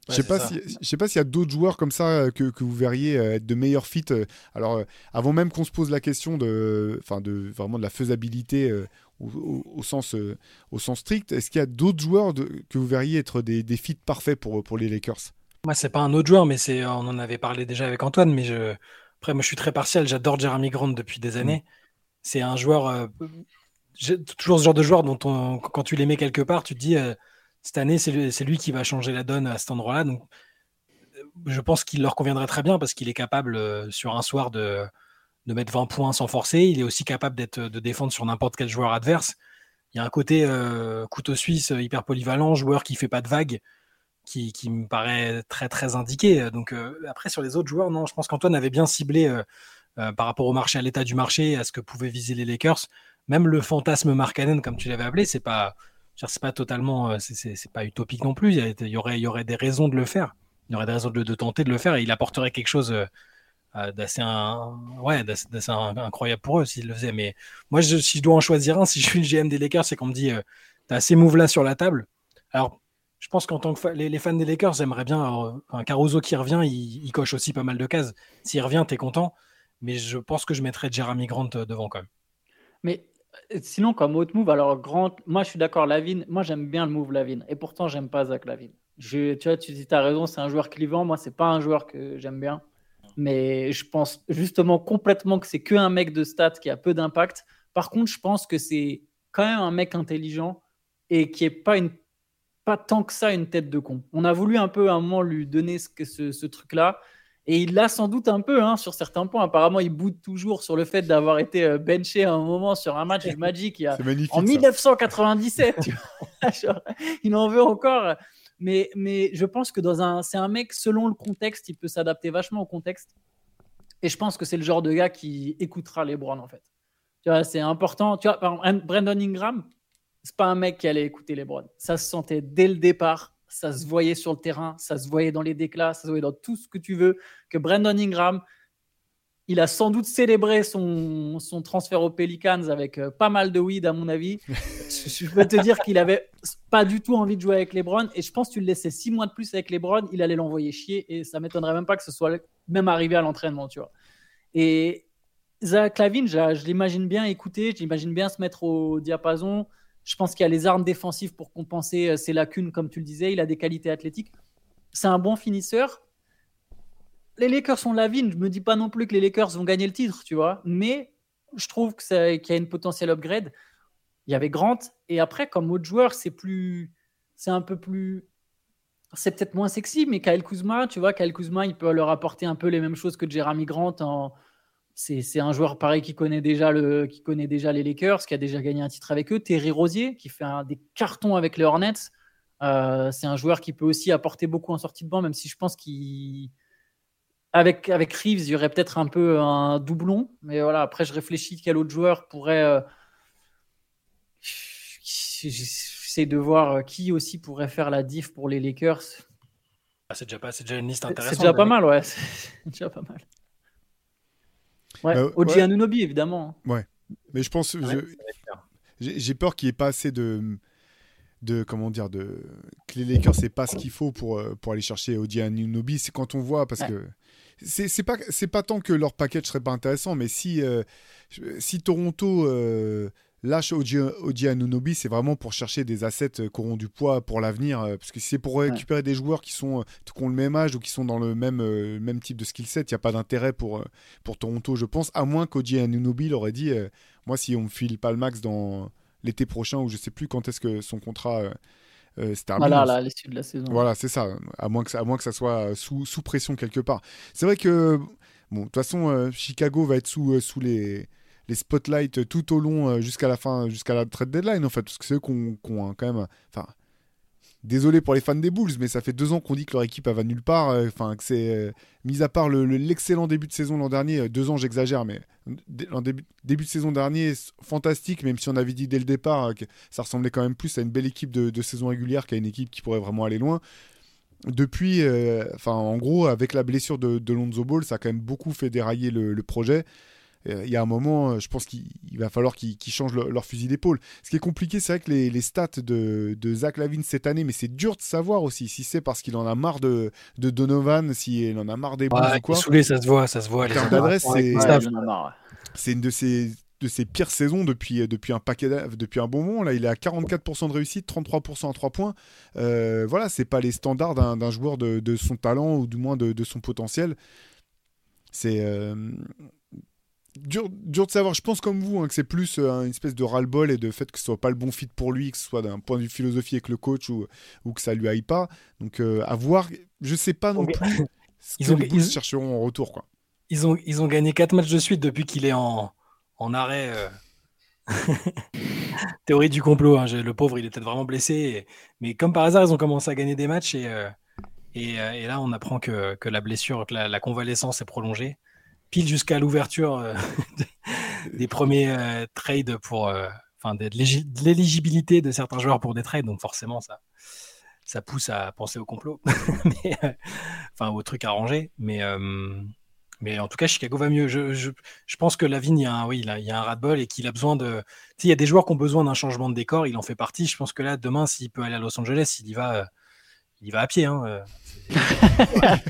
[SPEAKER 4] Je sais pas si, sais pas s'il y a d'autres joueurs comme ça que, que vous verriez être de meilleurs fits. euh, Alors, avant même qu'on se pose la question de, enfin, de vraiment de la faisabilité au, au- au sens, euh, au sens strict, est-ce qu'il y a d'autres joueurs de- que vous verriez être des, des fits parfaits pour, pour les Lakers?
[SPEAKER 5] Moi, c'est pas un autre joueur, mais c'est, on en avait parlé déjà avec Antoine. Mais je, après, moi, je suis très partial. J'adore Jeremy Grant depuis des années. C'est un joueur, euh, toujours ce genre de joueur dont on- quand tu les mets quelque part, tu te dis, euh, cette année, c'est lui, qui va changer la donne à cet endroit-là. Donc, euh, je pense qu'il leur conviendrait très bien parce qu'il est capable, euh, sur un soir, de, de mettre 20 points sans forcer. Il est aussi capable d'être, de défendre sur n'importe quel joueur adverse. Il y a un côté euh, couteau suisse euh, hyper polyvalent, joueur qui fait pas de vagues, qui, qui me paraît très très indiqué. Donc euh, après sur les autres joueurs, non, je pense qu'Antoine avait bien ciblé euh, euh, par rapport au marché, à l'état du marché, à ce que pouvaient viser les Lakers. Même le fantasme Markkanen, comme tu l'avais appelé, c'est pas, c'est pas totalement, euh, c'est- pas utopique non plus. Il y, aurait, il y aurait des raisons de le faire. Il y aurait des raisons de, de tenter de le faire et il apporterait quelque chose euh, euh, ouais, d'assez un- incroyable pour eux s'ils le faisaient. Mais moi, je- si je dois en choisir un, si je suis le GM des Lakers, c'est qu'on me dit, euh, t'as ces moves là sur la table. Alors, je pense qu'en tant que les, fans des Lakers aimeraient bien euh, un Caruso qui revient, il, coche aussi pas mal de cases. S'il revient, t'es content. Mais je pense que je mettrais Jeremy Grant euh, devant quand même.
[SPEAKER 6] Mais euh, sinon, comme autre move, alors Grant, moi je suis d'accord, Lavine, moi j'aime bien le move Lavine, et pourtant j'aime pas Zach Lavine. Tu vois, tu dis, as raison, c'est un joueur clivant, moi c'est pas un joueur que j'aime bien, mais je pense justement complètement que c'est que un mec de stats qui a peu d'impact Par contre, je pense que c'est quand même un mec intelligent et qui est pas une pas tant que ça une tête de con. On a voulu un peu à un moment lui donner ce, ce, ce truc-là. Et il l'a sans doute un peu hein, sur certains points. Apparemment, il boude toujours sur le fait d'avoir été euh, benché à un moment sur un match du Magic il y a, en 1997. tu vois. Genre, il en veut encore. Mais, mais je pense que dans un, c'est un mec, selon le contexte, il peut s'adapter vachement au contexte. Et je pense que c'est le genre de gars qui écoutera les Browns, en fait. Tu vois, c'est important. Tu vois, par exemple, Brandon Ingram, c'est pas un mec qui allait écouter les Browns. Ça se sentait dès le départ ça se voyait sur le terrain, ça se voyait dans les déclats, ça se voyait dans tout ce que tu veux, que Brandon Ingram, il a sans doute célébré son, son transfert aux Pelicans avec euh, pas mal de weed, à mon avis. je, peux te dire qu'il avait pas du tout envie de jouer avec les Browns. Et je pense que tu le laissais six mois de plus avec les Browns, il allait l'envoyer chier. Et ça m'étonnerait même pas que ce soit même arrivé à l'entraînement, tu vois. Et Zach Lavin, je, je l'imagine bien écouter, j'imagine bien se mettre au diapason. Je pense qu'il a les armes défensives pour compenser euh, ses lacunes, comme tu le disais. Il a des qualités athlétiques. C'est un bon finisseur. Les Lakers sont la vigne. Je me dis pas non plus que les Lakers vont gagner le titre, tu vois. Mais je trouve qu'il y a une potentielle upgrade. Il y avait Grant. Et après, comme autre joueur, c'est plus. C'est un peu plus. C'est peut-être moins sexy, mais Kyle Kuzma, tu vois, Kyle Kuzma, il peut leur apporter un peu les mêmes choses que Jeremy Grant c'est un joueur pareil qui connaît, déjà les Lakers, qui a déjà gagné un titre avec eux. Terry Rosier, qui fait des cartons avec les Hornets. Euh, c'est un joueur qui peut aussi apporter beaucoup en sortie de banc, même si je pense qu'avec avec Reeves, il y aurait peut-être un peu un doublon. Mais voilà, après, je réfléchis quel autre joueur pourrait. Euh... J'essaie de voir qui aussi pourrait faire la diff pour les Lakers.
[SPEAKER 5] Ah, c'est déjà, pas, déjà une liste intéressante.
[SPEAKER 6] C'est déjà pas mal, ouais. C'est déjà pas mal. Ouais, euh, OG Anunobi, évidemment.
[SPEAKER 4] Ouais. Mais je pense. J'ai peur qu'il n'y ait pas assez de. De, comment dire de que les Lakers c'est pas ce qu'il faut pour euh, pour aller chercher OG Anunobi c'est quand on voit parce que c'est pas c'est pas tant que leur package serait pas intéressant mais si euh, si Toronto lâche Oji Anunobi, c'est vraiment pour chercher des assets euh, qui auront du poids pour l'avenir. Euh, parce que si c'est pour récupérer des joueurs qui, sont, euh, qui ont le même âge ou qui sont dans le même, même type de skill set, il n'y a pas d'intérêt pour, pour Toronto, je pense. À moins qu'Oji Anunobi aurait dit Moi, si on me file pas le max dans l'été prochain ou je sais plus quand est-ce que son contrat. Se termine.
[SPEAKER 6] Voilà, à l'issue de la saison.
[SPEAKER 4] Voilà, c'est ça. À moins, que, à moins que ça soit sous, sous pression quelque part. C'est vrai que, bon, de toute façon, Chicago va être sous, sous les, les spotlights tout au long euh, jusqu'à la fin, jusqu'à la trade deadline en fait, parce que c'est eux qui ont, quand même, enfin, désolé pour les fans des Bulls, mais ça fait deux ans qu'on dit que leur équipe va nulle part. Euh, enfin, que c'est euh, mis à part l'excellent début de saison l'an dernier, deux ans j'exagère, mais début, de saison dernier, fantastique, même si on avait dit dès le départ que ça ressemblait quand même plus à une belle équipe de, saison régulière qu'à une équipe qui pourrait vraiment aller loin. Depuis, enfin, en gros, avec la blessure de, Lonzo Ball, ça a quand même beaucoup fait dérailler le projet. Euh, il y a un moment, euh, je pense qu'il va falloir qu'ils changent leur fusil d'épaule. Ce qui est compliqué, c'est vrai que les, stats de, Zach Lavine cette année, mais c'est dur de savoir aussi si c'est parce qu'il en a marre de, Donovan, s'il en a marre des Bulls ou quoi.
[SPEAKER 5] Saoulé, ça se voit, ça se voit.
[SPEAKER 4] c'est une de ses de ses pires saisons depuis, depuis un paquet depuis un bon moment. Là, il est à 44% de réussite, 33% à 3 points. Euh, voilà, c'est pas les standards d'un joueur de, son talent ou du moins de, son potentiel. C'est euh, dur, dur de savoir. Je pense comme vous hein, que c'est plus euh, une espèce de ras-le-bol et de fait que ce soit pas le bon fit pour lui, que ce soit d'un point de vue philosophie avec le coach ou, ou que ça lui aille pas. Donc euh, à voir. Je sais pas non plus ce ils que ont, les ils... chercheront en retour. Quoi.
[SPEAKER 5] Ils, ont, ils ont gagné 4 matchs de suite depuis qu'il est en, en arrêt. Euh. Théorie du complot. Hein. Le pauvre, il était vraiment blessé. Mais comme par hasard, ils ont commencé à gagner des matchs et, et, et là, on apprend que, que la blessure, que la, la convalescence est prolongée pile jusqu'à l'ouverture euh, des premiers euh, trades pour, euh, enfin, de l'éligibilité de certains joueurs pour des trades. Donc forcément, ça, ça pousse à penser au complot, enfin au truc arrangé. Mais mais en tout cas, Chicago va mieux. Je, je, je pense que Lavigne, il y a un, oui, il, y a un ras-de-bol et qu'il a besoin de. il y a des joueurs qui ont besoin d'un changement de décor. Il en fait partie. Je pense que là, demain, s'il peut aller à Los Angeles, il y va, il y va à pied. Hein.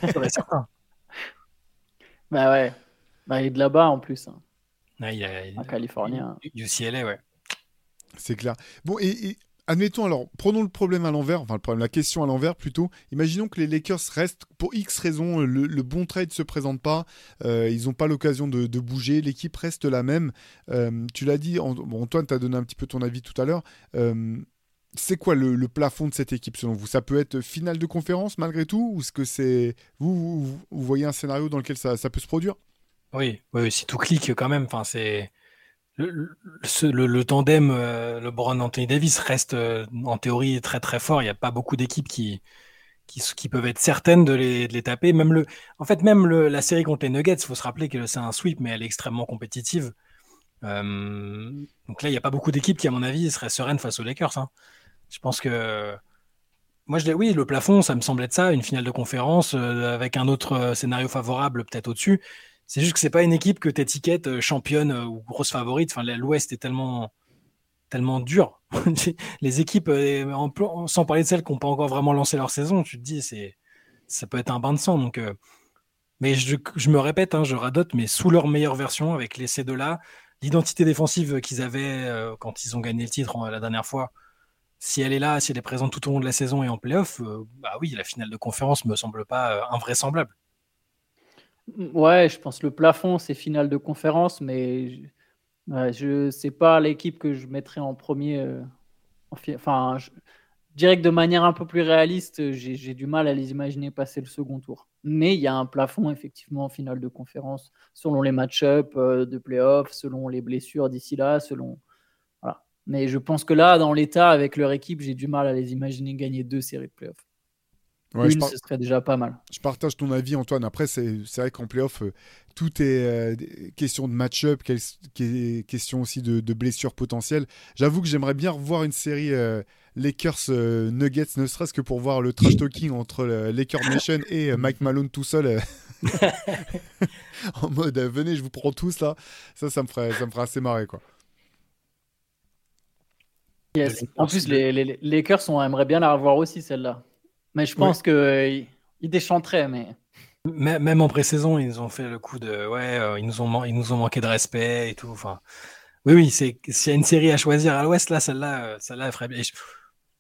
[SPEAKER 5] C'est certain.
[SPEAKER 6] Bah ouais. Bah, il est de là-bas en plus.
[SPEAKER 5] Hein. il
[SPEAKER 6] en Californie.
[SPEAKER 5] UCLA, ouais.
[SPEAKER 4] C'est clair. Bon, et, admettons, alors, prenons le problème à l'envers, enfin, le problème, la question à l'envers plutôt. Imaginons que les Lakers restent, pour X raisons, le, le bon trade se présente pas, euh, ils n'ont pas l'occasion de, de bouger, l'équipe reste la même. Euh, tu l'as dit, bon, Antoine, tu as donné un petit peu ton avis tout à l'heure. Euh, c'est quoi le, le plafond de cette équipe selon vous? Ça peut être finale de conférence malgré tout Ou est-ce que c'est. Vous, vous, vous voyez un scénario dans lequel ça, ça peut se produire?
[SPEAKER 5] Oui, si tout clique quand même, enfin, le, le, le- tandem euh, LeBron-Anthony Davis reste euh, en théorie très très fort. Il n'y a pas beaucoup d'équipes qui, peuvent être certaines de les, taper. Même en fait, même la série contre les Nuggets, il faut se rappeler que c'est un sweep, mais elle est extrêmement compétitive. Donc là, il n'y a pas beaucoup d'équipes qui, à mon avis, seraient sereines face aux Lakers. hein. Je pense que moi, je oui, le plafond, ça me semble être ça, une finale de conférence euh, avec un autre scénario favorable peut-être au-dessus. C'est juste que c'est pas une équipe que t'étiquettes euh, championne euh, ou grosse favorite. L'Ouest est tellement, tellement dur. Les équipes, euh, sans parler de celles qui n'ont pas encore vraiment lancé leur saison, tu te dis, c'est, ça peut être un bain de sang. Donc, mais je, me répète, hein, je radote, mais sous leur meilleure version, avec les ces deux-là, l'identité défensive qu'ils avaient quand ils ont gagné le titre euh, la dernière fois, si elle est là, si elle est présente tout au long de la saison et en playoff, bah oui, la finale de conférence me semble pas invraisemblable.
[SPEAKER 6] Ouais, je pense le plafond, c'est finale de conférence, mais je, je c'est pas l'équipe que je mettrais en premier. euh, en fi- enfin, je, dirais que de manière un peu plus réaliste, j'ai du mal à les imaginer passer le second tour. Mais il y a un plafond, effectivement, en finale de conférence, selon les match-up euh, de playoff, selon les blessures d'ici là, selon. Mais je pense que là, dans l'état, avec leur équipe, j'ai du mal à les imaginer gagner deux séries de playoff.
[SPEAKER 4] Ouais, je
[SPEAKER 6] Une,
[SPEAKER 4] par-
[SPEAKER 6] ce serait déjà pas mal.
[SPEAKER 4] Je partage ton avis, Antoine. Après, c'est vrai qu'en playoff, euh, tout est euh, question de match-up, question aussi de, de blessures potentielles. J'avoue que j'aimerais bien revoir une série euh, Lakers euh, Nuggets, ne serait-ce que pour voir le trash talking entre Lakers Nation et Mike Malone tout seul. en mode venez, je vous prends tous là. Ça, ça me ferait, ça me ferait assez marrer quoi.
[SPEAKER 6] Yes. En plus,
[SPEAKER 5] le-
[SPEAKER 6] les, les- les Lakers, on aimerait bien la revoir aussi, celle-là. Mais je pense que euh, ils ils déchanteraient, mais
[SPEAKER 5] Mê- Même en pré-saison, ils nous ont fait le coup de ouais, euh, ils nous ont ils nous ont manqué de respect et tout. Enfin, oui, oui, c'est s'il y a une série à choisir à l'Ouest, là, celle-là, euh, celle-là, elle ferait bien. Je,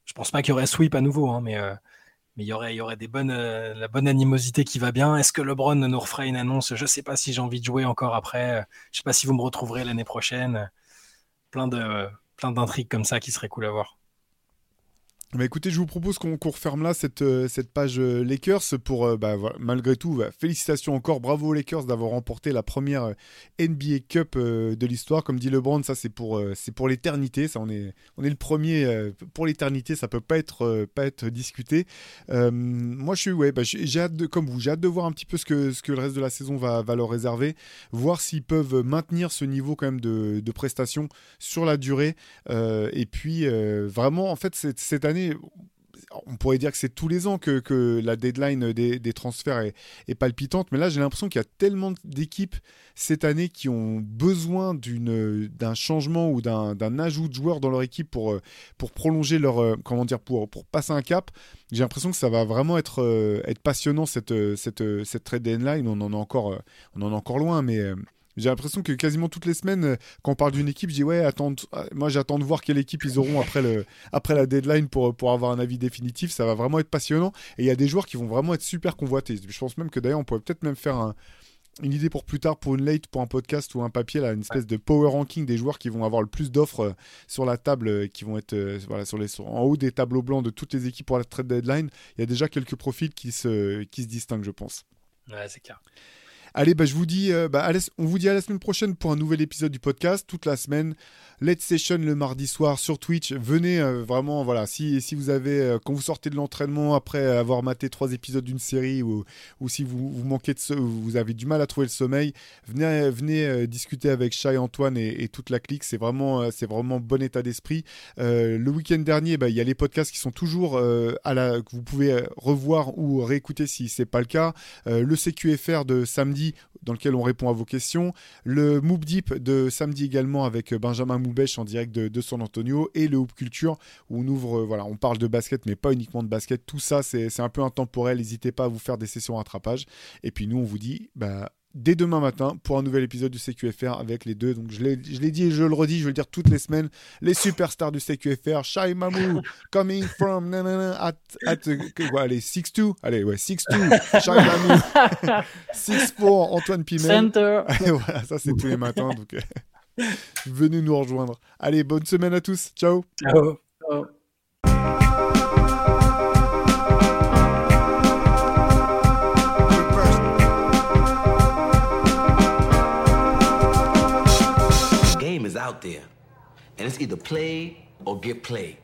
[SPEAKER 5] je pense pas qu'il y aurait sweep à nouveau, hein, mais euh, mais il y aurait il y aurait des bonnes euh, la bonne animosité qui va bien. Est-ce que LeBron nous refera une annonce? Je sais pas si j'ai envie de jouer encore après. Euh, Je sais pas si vous me retrouverez l'année prochaine. Plein de plein d'intrigues comme ça qui seraient cool à voir.
[SPEAKER 4] Bah écoutez, je vous propose qu'on referme là cette, euh, cette page euh, Lakers pour, euh, bah, malgré tout, bah, félicitations encore, bravo aux Lakers d'avoir remporté la première NBA Cup de l'histoire. Comme dit LeBron, ça c'est pour, c'est pour l'éternité, ça on est, on est le premier pour l'éternité, ça peut pas être, pas être discuté. Moi je suis, ouais, j'ai hâte de, comme vous, j'ai hâte de voir un petit peu ce que, ce que le reste de la saison va, va leur réserver, voir s'ils peuvent maintenir ce niveau quand même de, de prestations sur la durée. Et puis, vraiment, en fait, cette année, on pourrait dire que c'est tous les ans que, la deadline des, transferts est, palpitante, mais là, j'ai l'impression qu'il y a tellement d'équipes cette année qui ont besoin d'un changement ou d'un ajout de joueurs dans leur équipe pour, euh, prolonger leur. euh, Comment dire Pour, passer un cap. J'ai l'impression que ça va vraiment être, euh, passionnant cette, trade deadline. On on en est encore loin, mais. J'ai l'impression que quasiment toutes les semaines, euh, quand on parle d'une équipe, je dis ouais, attends, euh, moi j'attends de voir quelle équipe ils auront après, le, après la deadline pour, pour avoir un avis définitif. Ça va vraiment être passionnant. Et il y a des joueurs qui vont vraiment être super convoités. Je pense même que d'ailleurs, on pourrait peut-être même faire un- une idée pour plus tard, pour une late, pour un podcast ou un papier, là, une espèce de power ranking des joueurs qui vont avoir le plus d'offres euh, sur la table, euh, qui vont être voilà, sur les, en haut des tableaux blancs de toutes les équipes pour la trade deadline. Il y a déjà quelques profils qui se, qui se distinguent, je pense.
[SPEAKER 5] Ouais, c'est clair.
[SPEAKER 4] Allez, bah, je vous dis, euh, bah, on vous dit à la semaine prochaine pour un nouvel épisode du podcast. Toute la semaine, Let's Session le mardi soir sur Twitch. Venez euh, vraiment, voilà, si, si vous avez, euh, quand vous sortez de l'entraînement après avoir maté trois épisodes d'une série ou, ou si vous, vous manquez de, vous avez du mal à trouver le sommeil, venez, venez euh, discuter avec Chai Antoine et, toute la clique. C'est vraiment, c'est vraiment bon état d'esprit. Le week-end dernier, bah, il y a les podcasts qui sont toujours à la, que vous pouvez revoir ou réécouter si c'est pas le cas. Le CQFR de samedi dans lequel on répond à vos questions. Le Moop Deep de samedi également avec Benjamin Moubèche en direct de, de San Antonio. Et le Hoop Culture où on ouvre, euh, voilà, on parle de basket mais pas uniquement de basket. Tout ça, c'est un peu intemporel. N'hésitez pas à vous faire des sessions rattrapage. Et puis nous, on vous dit, bah, dès demain matin pour un nouvel épisode du CQFR avec les deux. Donc je l'ai dit et je le redis, je vais le dire toutes les semaines. Les superstars du CQFR, Shai Mamou, coming from nanana, at, at quoi, allez, 6-2, allez, ouais, 6-2, Shai Mamou, 6-4, Antoine.
[SPEAKER 6] Center.
[SPEAKER 4] Et voilà, ça c'est tous les matins, donc euh, venez nous rejoindre. Allez, bonne semaine à tous, ciao
[SPEAKER 5] Ciao.
[SPEAKER 6] Oh.
[SPEAKER 7] game is out there, and it's either play or get played.